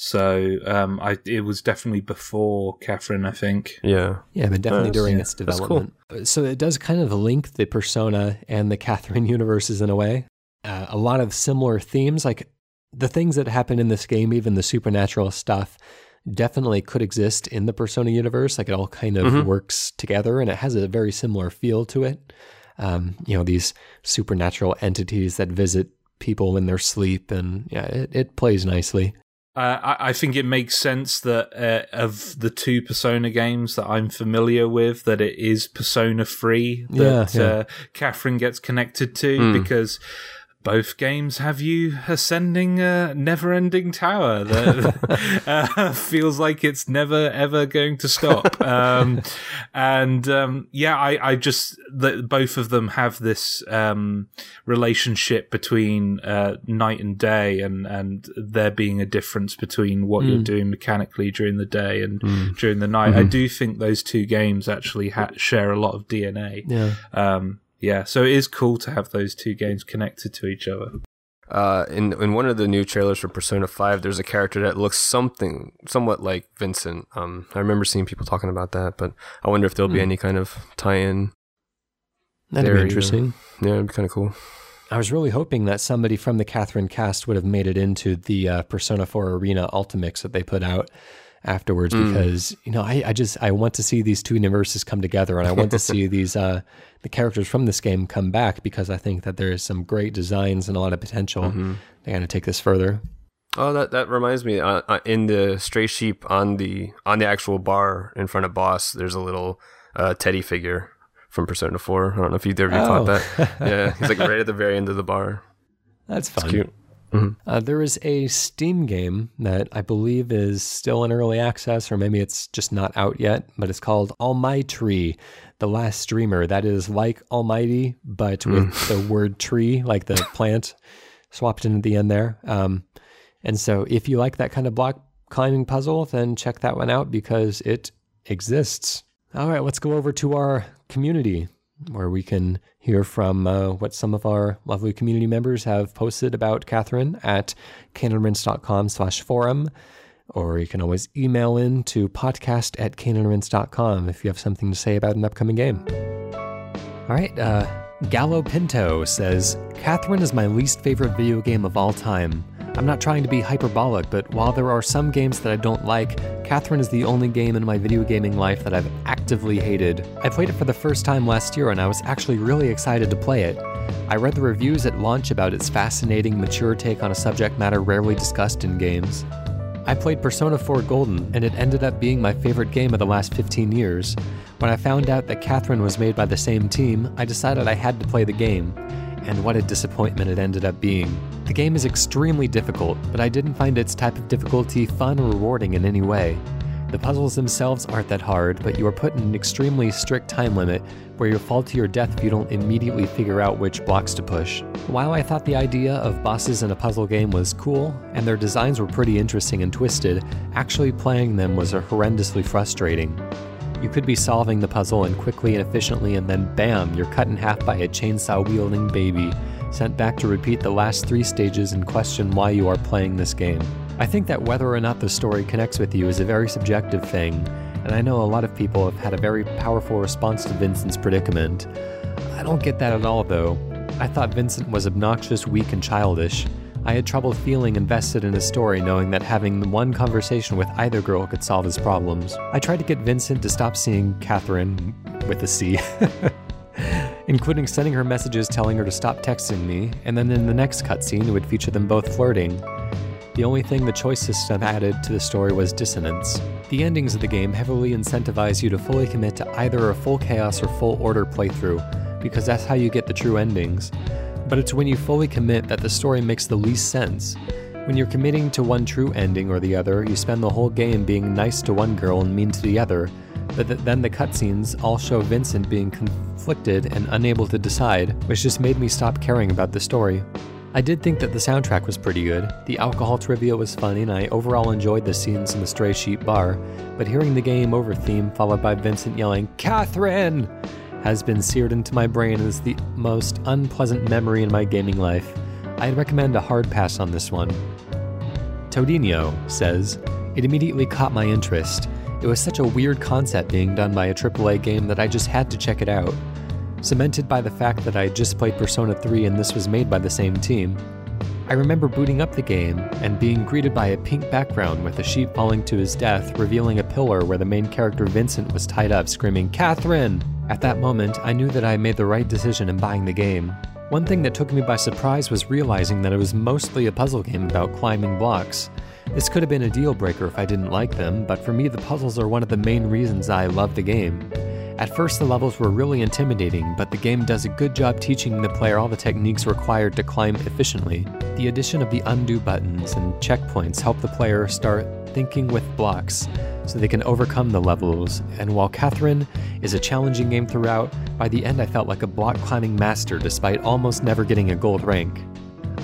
So um, I it was definitely before Catherine, I think. Yeah, yeah, but definitely during yeah, its development. Cool. So it does kind of link the Persona and the Catherine universes in a way. Uh, a lot of similar themes, like the things that happen in this game, even the supernatural stuff, definitely could exist in the Persona universe. Like it all kind of mm-hmm. works together, and it has a very similar feel to it. Um, you know, these supernatural entities that visit people in their sleep, and yeah, it, it plays nicely. Uh, I, I, think it makes sense that uh, of the two Persona games that I'm familiar with, that it is Persona free that yeah, yeah. Uh, Catherine gets connected to mm. because both games have you ascending a never-ending tower that uh, feels like it's never ever going to stop. Um, and um, yeah, I, I just that both of them have this um, relationship between uh, night and day, and and there being a difference between what mm. you're doing mechanically during the day and mm. during the night. Mm-hmm. I do think those two games actually ha- share a lot of DNA. Yeah. Um, yeah, so it is cool to have those two games connected to each other. Uh, in in one of the new trailers for Persona Five, there's a character that looks something somewhat like Vincent. Um, I remember seeing people talking about that, but I wonder if there'll be hmm. any kind of tie-in. That'd be interesting. Yeah, it'd be kind of cool. I was really hoping that somebody from the Catherine cast would have made it into the uh, Persona 4 Arena Ultimax that they put out afterwards mm. because you know I, I just I want to see these two universes come together and I want to see these uh, the characters from this game come back because I think that there is some great designs and a lot of potential. Mm-hmm. They're going to take this further. Oh, that that reminds me. Uh, uh, in the Stray Sheep on the on the actual bar in front of Boss, there's a little uh, teddy figure from Persona Four. I don't know if of you oh. caught that. yeah, he's like right at the very end of the bar. That's fun. It's cute. Mm-hmm. Uh, there is a Steam game that I believe is still in early access, or maybe it's just not out yet, but it's called Almightree, The Last Dreamer. That is like Almighty, but with mm. the word tree, like the plant, swapped in at the end there. Um, and so if you like that kind of block climbing puzzle, then check that one out because it exists. All right, let's go over to our community where we can hear from uh, what some of our lovely community members have posted about Catherine at CaneandRinse.com slash forum. Or you can always email in to podcast at CaneandRinse.com if you have something to say about an upcoming game. All right, uh, Gallo Pinto says, Catherine is my least favorite video game of all time. I'm not trying to be hyperbolic, but while there are some games that I don't like, Catherine is the only game in my video gaming life that I've actively hated. I played it for the first time last year and I was actually really excited to play it. I read the reviews at launch about its fascinating, mature take on a subject matter rarely discussed in games. I played Persona 4 Golden, and it ended up being my favorite game of the last 15 years. When I found out that Catherine was made by the same team, I decided I had to play the game and what a disappointment it ended up being. The game is extremely difficult, but I didn't find its type of difficulty fun or rewarding in any way. The puzzles themselves aren't that hard, but you are put in an extremely strict time limit where you'll fall to your death if you don't immediately figure out which blocks to push. While I thought the idea of bosses in a puzzle game was cool, and their designs were pretty interesting and twisted, actually playing them was horrendously frustrating. You could be solving the puzzle and quickly and efficiently, and then bam, you're cut in half by a chainsaw wielding baby, sent back to repeat the last three stages and question why you are playing this game. I think that whether or not the story connects with you is a very subjective thing, and I know a lot of people have had a very powerful response to Vincent's predicament. I don't get that at all, though. I thought Vincent was obnoxious, weak, and childish. I had trouble feeling invested in his story, knowing that having one conversation with either girl could solve his problems. I tried to get Vincent to stop seeing Catherine with a C. including sending her messages telling her to stop texting me, and then in the next cutscene it would feature them both flirting. The only thing the choice system added to the story was dissonance. The endings of the game heavily incentivize you to fully commit to either a full chaos or full order playthrough, because that's how you get the true endings but it's when you fully commit that the story makes the least sense. When you're committing to one true ending or the other, you spend the whole game being nice to one girl and mean to the other, but th- then the cutscenes all show Vincent being conflicted and unable to decide, which just made me stop caring about the story. I did think that the soundtrack was pretty good. The alcohol trivia was funny, and I overall enjoyed the scenes in the Stray Sheep bar. But hearing the game over theme followed by Vincent yelling, Catherine! Has been seared into my brain as the most unpleasant memory in my gaming life. I'd recommend a hard pass on this one. Todinho says, It immediately caught my interest. It was such a weird concept being done by a AAA game that I just had to check it out. Cemented by the fact that I had just played Persona 3 and this was made by the same team. I remember booting up the game and being greeted by a pink background with a sheep falling to his death, revealing a pillar where the main character Vincent was tied up, screaming, Catherine! At that moment, I knew that I had made the right decision in buying the game. One thing that took me by surprise was realizing that it was mostly a puzzle game about climbing blocks. This could have been a deal breaker if I didn't like them, but for me, the puzzles are one of the main reasons I love the game. At first, the levels were really intimidating, but the game does a good job teaching the player all the techniques required to climb efficiently. The addition of the undo buttons and checkpoints help the player start thinking with blocks so they can overcome the levels. And while Catherine is a challenging game throughout, by the end I felt like a block climbing master despite almost never getting a gold rank.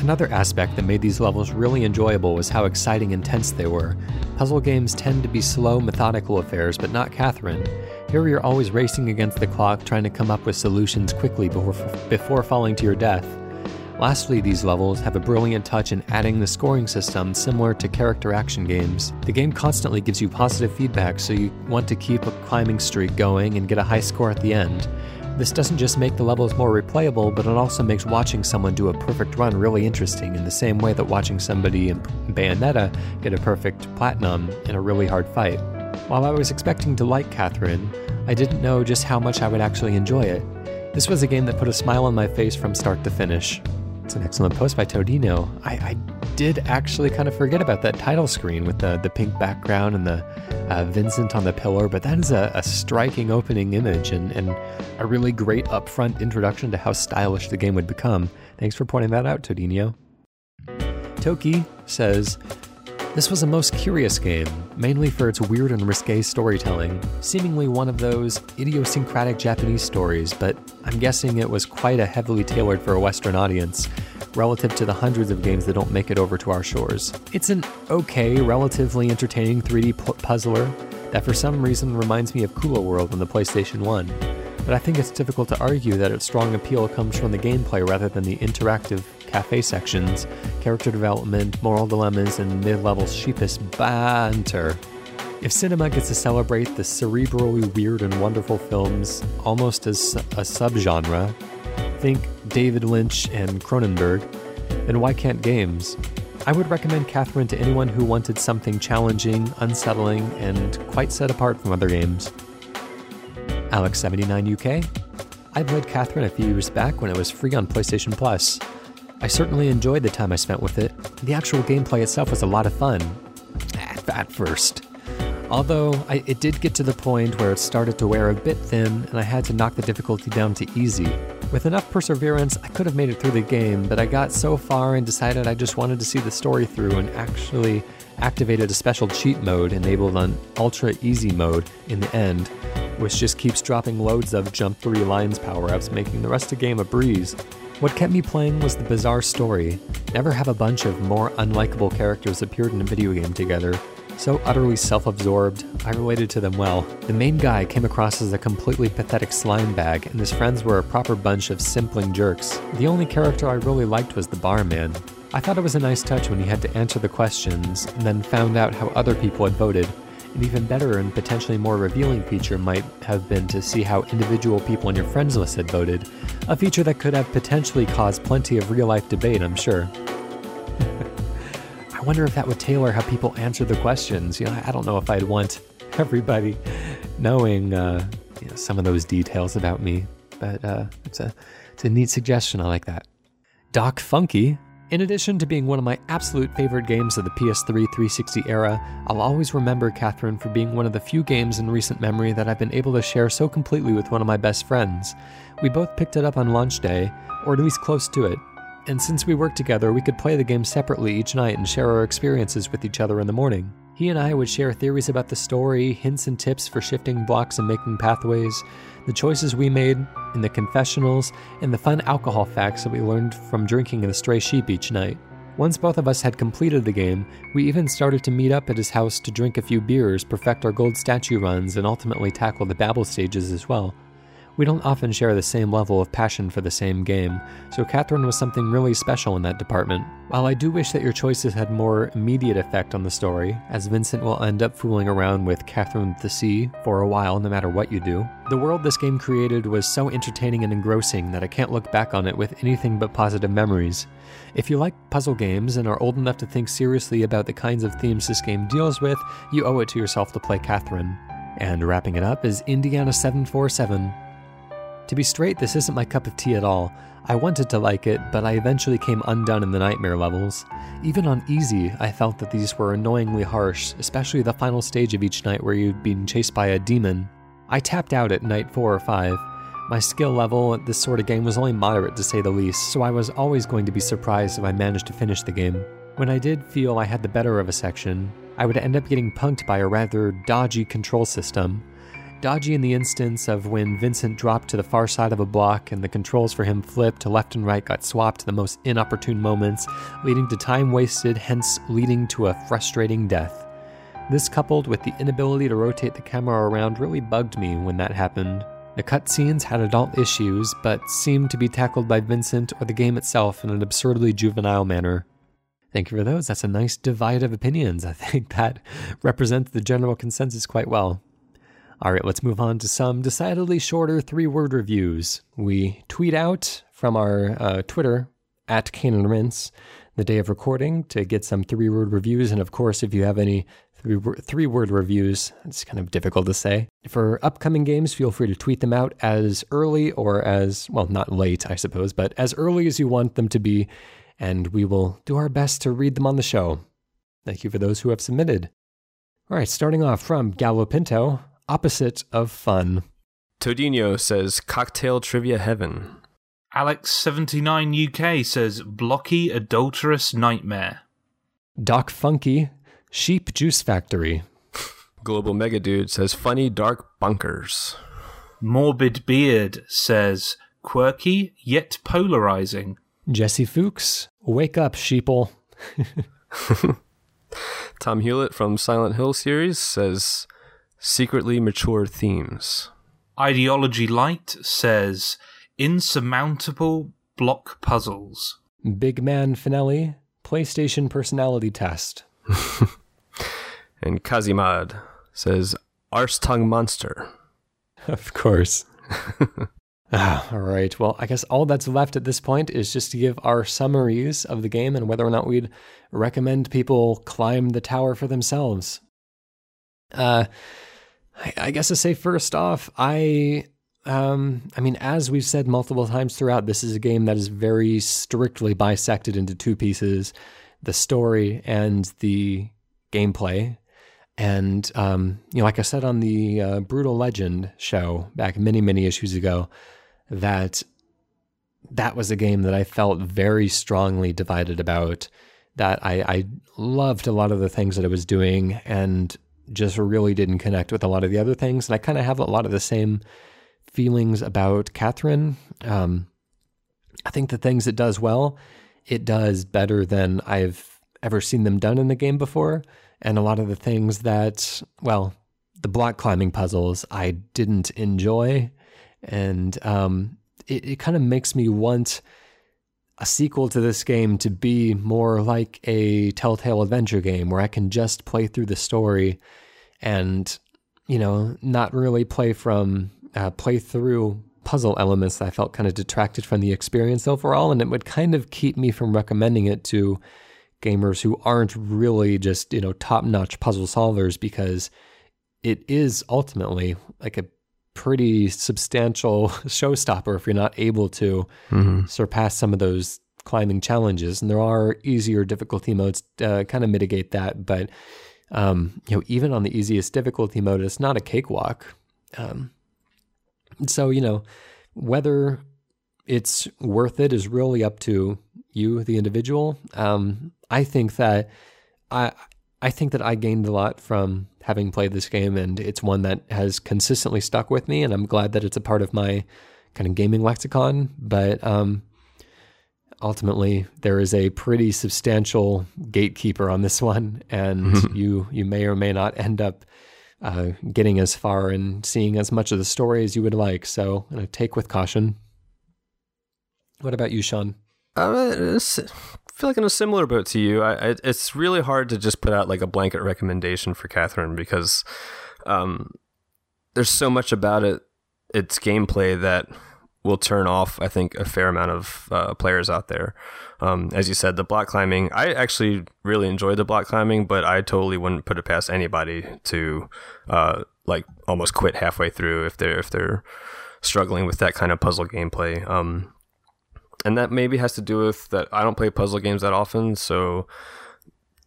Another aspect that made these levels really enjoyable was how exciting and tense they were. Puzzle games tend to be slow, methodical affairs, but not Catherine. Here you're always racing against the clock, trying to come up with solutions quickly before, before falling to your death. Lastly, these levels have a brilliant touch in adding the scoring system similar to character action games. The game constantly gives you positive feedback, so you want to keep a climbing streak going and get a high score at the end. This doesn't just make the levels more replayable, but it also makes watching someone do a perfect run really interesting in the same way that watching somebody in Bayonetta get a perfect platinum in a really hard fight. While I was expecting to like Catherine, I didn't know just how much I would actually enjoy it. This was a game that put a smile on my face from start to finish. It's an excellent post by Todinho. I, I did actually kind of forget about that title screen with the, the pink background and the uh, Vincent on the pillar, but that is a, a striking opening image and, and a really great upfront introduction to how stylish the game would become. Thanks for pointing that out, Todinho. Toki says, this was a most curious game, mainly for its weird and risque storytelling, seemingly one of those idiosyncratic Japanese stories, but I'm guessing it was quite a heavily tailored for a Western audience, relative to the hundreds of games that don't make it over to our shores. It's an okay, relatively entertaining 3D puzzler that for some reason reminds me of Kula World on the PlayStation 1 but I think it's difficult to argue that its strong appeal comes from the gameplay rather than the interactive cafe sections, character development, moral dilemmas, and mid level sheepish banter. If cinema gets to celebrate the cerebrally weird and wonderful films almost as a subgenre, think David Lynch and Cronenberg, then why can't games? I would recommend Catherine to anyone who wanted something challenging, unsettling, and quite set apart from other games. Alex79UK. I played Catherine a few years back when it was free on PlayStation Plus. I certainly enjoyed the time I spent with it. The actual gameplay itself was a lot of fun. At first. Although, I, it did get to the point where it started to wear a bit thin, and I had to knock the difficulty down to easy. With enough perseverance, I could have made it through the game, but I got so far and decided I just wanted to see the story through and actually activated a special cheat mode enabled on Ultra Easy mode in the end, which just keeps dropping loads of jump 3 lines power ups, making the rest of the game a breeze. What kept me playing was the bizarre story. Never have a bunch of more unlikable characters appeared in a video game together. So utterly self absorbed, I related to them well. The main guy came across as a completely pathetic slime bag, and his friends were a proper bunch of simpling jerks. The only character I really liked was the barman. I thought it was a nice touch when he had to answer the questions, and then found out how other people had voted, an even better and potentially more revealing feature might have been to see how individual people on your friends list had voted, a feature that could have potentially caused plenty of real life debate, I'm sure. I wonder if that would tailor how people answer the questions. You know, I don't know if I'd want everybody knowing uh, you know, some of those details about me, but uh, it's a it's a neat suggestion. I like that. Doc Funky in addition to being one of my absolute favorite games of the PS3 360 era, I'll always remember Catherine for being one of the few games in recent memory that I've been able to share so completely with one of my best friends. We both picked it up on launch day, or at least close to it. And since we worked together, we could play the game separately each night and share our experiences with each other in the morning. He and I would share theories about the story, hints and tips for shifting blocks and making pathways, the choices we made in the confessionals, and the fun alcohol facts that we learned from drinking in the stray sheep each night. Once both of us had completed the game, we even started to meet up at his house to drink a few beers, perfect our gold statue runs, and ultimately tackle the Babel stages as well. We don't often share the same level of passion for the same game, so Catherine was something really special in that department. While I do wish that your choices had more immediate effect on the story, as Vincent will end up fooling around with Catherine the C for a while no matter what you do, the world this game created was so entertaining and engrossing that I can't look back on it with anything but positive memories. If you like puzzle games and are old enough to think seriously about the kinds of themes this game deals with, you owe it to yourself to play Catherine. And wrapping it up is Indiana 747. To be straight, this isn't my cup of tea at all. I wanted to like it, but I eventually came undone in the nightmare levels. Even on easy, I felt that these were annoyingly harsh, especially the final stage of each night where you'd been chased by a demon. I tapped out at night 4 or 5. My skill level at this sort of game was only moderate to say the least, so I was always going to be surprised if I managed to finish the game. When I did feel I had the better of a section, I would end up getting punked by a rather dodgy control system. Dodgy in the instance of when Vincent dropped to the far side of a block and the controls for him flipped to left and right got swapped in the most inopportune moments, leading to time wasted, hence leading to a frustrating death. This, coupled with the inability to rotate the camera around, really bugged me when that happened. The cutscenes had adult issues, but seemed to be tackled by Vincent or the game itself in an absurdly juvenile manner. Thank you for those. That's a nice divide of opinions. I think that represents the general consensus quite well. All right, let's move on to some decidedly shorter three word reviews. We tweet out from our uh, Twitter at Cane and Rinse the day of recording to get some three word reviews. And of course, if you have any three, three word reviews, it's kind of difficult to say. For upcoming games, feel free to tweet them out as early or as, well, not late, I suppose, but as early as you want them to be. And we will do our best to read them on the show. Thank you for those who have submitted. All right, starting off from Gallo Pinto opposite of fun. Todinho says cocktail trivia heaven. Alex79 UK says blocky adulterous nightmare. Doc Funky, sheep juice factory. Global Mega Dude says funny dark bunkers. Morbid Beard says quirky yet polarizing. Jesse Fuchs, wake up, sheeple. Tom Hewlett from Silent Hill series says secretly mature themes. Ideology Light says insurmountable block puzzles. Big Man Finelli, PlayStation personality test. and Kazimad says arse tongue monster. Of course. ah, all right. Well, I guess all that's left at this point is just to give our summaries of the game and whether or not we'd recommend people climb the tower for themselves. Uh, I, I guess to say first off, I um, I mean, as we've said multiple times throughout, this is a game that is very strictly bisected into two pieces the story and the gameplay. And, um, you know, like I said on the uh, Brutal Legend show back many, many issues ago, that that was a game that I felt very strongly divided about. That I, I loved a lot of the things that it was doing, and just really didn't connect with a lot of the other things. And I kind of have a lot of the same feelings about Catherine. Um, I think the things it does well, it does better than I've ever seen them done in the game before. And a lot of the things that, well, the block climbing puzzles I didn't enjoy. And um, it, it kind of makes me want a sequel to this game to be more like a Telltale adventure game where I can just play through the story and, you know, not really play from, uh, play through puzzle elements I felt kind of detracted from the experience overall. And it would kind of keep me from recommending it to gamers who aren't really just, you know, top notch puzzle solvers because it is ultimately like a pretty substantial showstopper if you're not able to mm-hmm. surpass some of those climbing challenges. And there are easier difficulty modes to uh, kind of mitigate that, but um, you know, even on the easiest difficulty mode, it's not a cakewalk. Um, so you know, whether it's worth it is really up to you, the individual. Um, I think that I I think that I gained a lot from having played this game, and it's one that has consistently stuck with me, and I'm glad that it's a part of my kind of gaming lexicon. But um, ultimately, there is a pretty substantial gatekeeper on this one, and you you may or may not end up uh, getting as far and seeing as much of the story as you would like. So, you know, take with caution. What about you, Sean? Uh, feel like in a similar boat to you. I, I, it's really hard to just put out like a blanket recommendation for Catherine because um, there's so much about it, its gameplay that will turn off. I think a fair amount of uh, players out there. Um, as you said, the block climbing. I actually really enjoyed the block climbing, but I totally wouldn't put it past anybody to uh, like almost quit halfway through if they're if they're struggling with that kind of puzzle gameplay. Um, and that maybe has to do with that I don't play puzzle games that often, so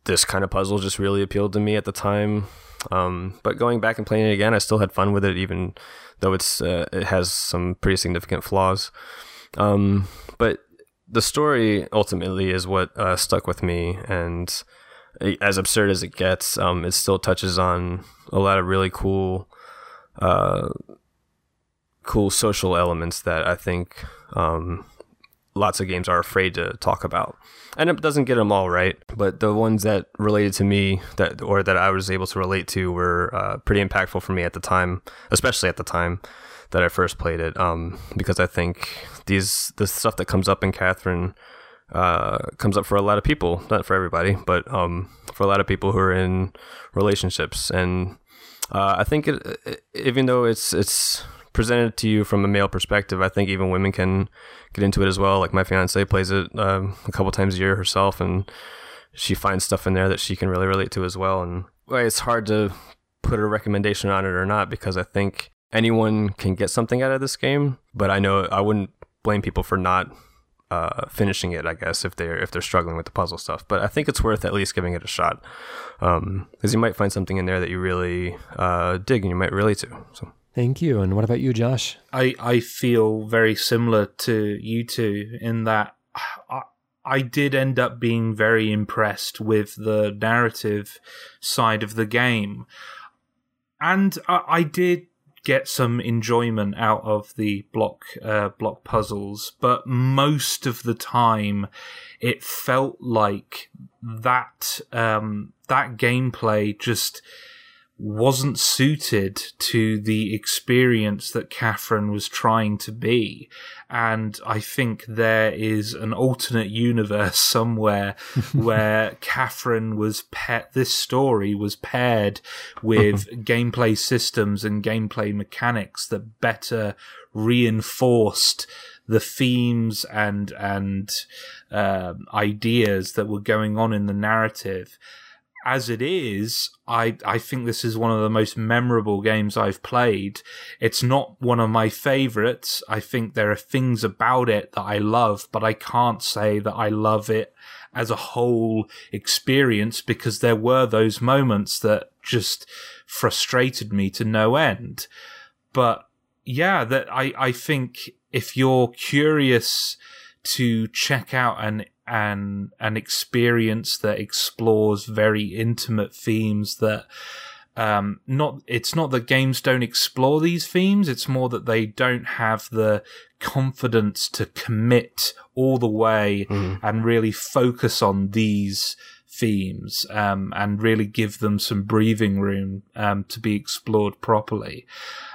this kind of puzzle just really appealed to me at the time. Um, but going back and playing it again, I still had fun with it, even though it's uh, it has some pretty significant flaws. Um, but the story ultimately is what uh, stuck with me, and as absurd as it gets, um, it still touches on a lot of really cool, uh, cool social elements that I think um, lots of games are afraid to talk about. And it doesn't get them all right, but the ones that related to me that or that I was able to relate to were uh, pretty impactful for me at the time, especially at the time that I first played it. Um, because I think these the stuff that comes up in Catherine uh, comes up for a lot of people, not for everybody, but um, for a lot of people who are in relationships. And uh, I think it, even though it's it's presented to you from a male perspective, I think even women can get into it as well. Like my fiance plays it um, a couple times a year herself, and she finds stuff in there that she can really relate to as well. And well, it's hard to put a recommendation on it or not because I think anyone can get something out of this game. But I know I wouldn't blame people for not uh, finishing it. I guess if they're if they're struggling with the puzzle stuff, but I think it's worth at least giving it a shot because um, you might find something in there that you really uh, dig and you might relate to. So. Thank you. And what about you, Josh? I, I feel very similar to you two in that I, I did end up being very impressed with the narrative side of the game. And I, I did get some enjoyment out of the block uh, block puzzles, but most of the time it felt like that um, that gameplay just wasn't suited to the experience that Catherine was trying to be. And I think there is an alternate universe somewhere where Catherine was pet, this story was paired with gameplay systems and gameplay mechanics that better reinforced the themes and, and, uh, ideas that were going on in the narrative as it is, I I think this is one of the most memorable games I've played. It's not one of my favorites. I think there are things about it that I love, but I can't say that I love it as a whole experience because there were those moments that just frustrated me to no end. But yeah, that I I think if you're curious to check out an an an experience that explores very intimate themes that um, not it's not that games don't explore these themes it's more that they don't have the confidence to commit all the way mm. and really focus on these themes um, and really give them some breathing room um, to be explored properly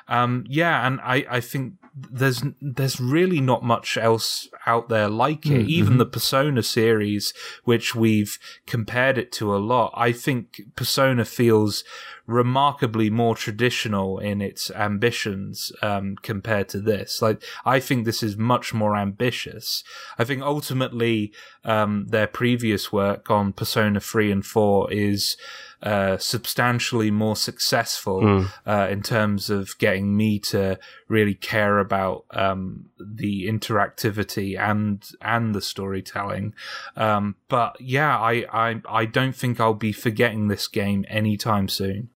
um, yeah and I, I think there's there's really not much else out there like it. Mm-hmm. Even the Persona series, which we've compared it to a lot, I think Persona feels remarkably more traditional in its ambitions um, compared to this. Like, I think this is much more ambitious. I think ultimately um, their previous work on Persona 3 and 4 is uh, substantially more successful mm. uh, in terms of getting me to really care about um, the interactivity and and the storytelling. Um, but yeah, I, I I don't think I'll be forgetting this game anytime soon.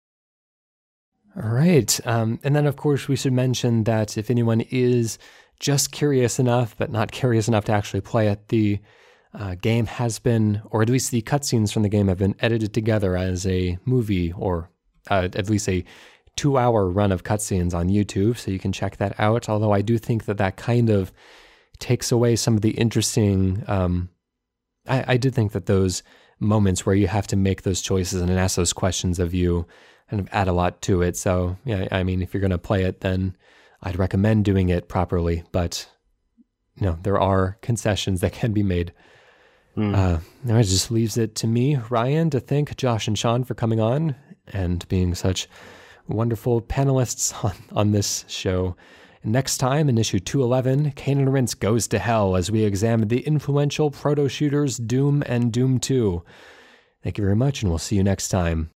All right. Um, and then, of course, we should mention that if anyone is just curious enough, but not curious enough to actually play it, the uh, game has been, or at least the cutscenes from the game have been edited together as a movie or uh, at least a two hour run of cutscenes on YouTube. So you can check that out. Although I do think that that kind of takes away some of the interesting. Um, I, I did think that those moments where you have to make those choices and ask those questions of you kind of add a lot to it. So, yeah, I mean, if you're going to play it, then I'd recommend doing it properly. But, you know, there are concessions that can be made. Mm. Uh, now it just leaves it to me, Ryan, to thank Josh and Sean for coming on and being such wonderful panelists on, on this show. Next time in issue 211, Cane and Rinse goes to hell as we examine the influential proto shooters Doom and Doom 2. Thank you very much, and we'll see you next time.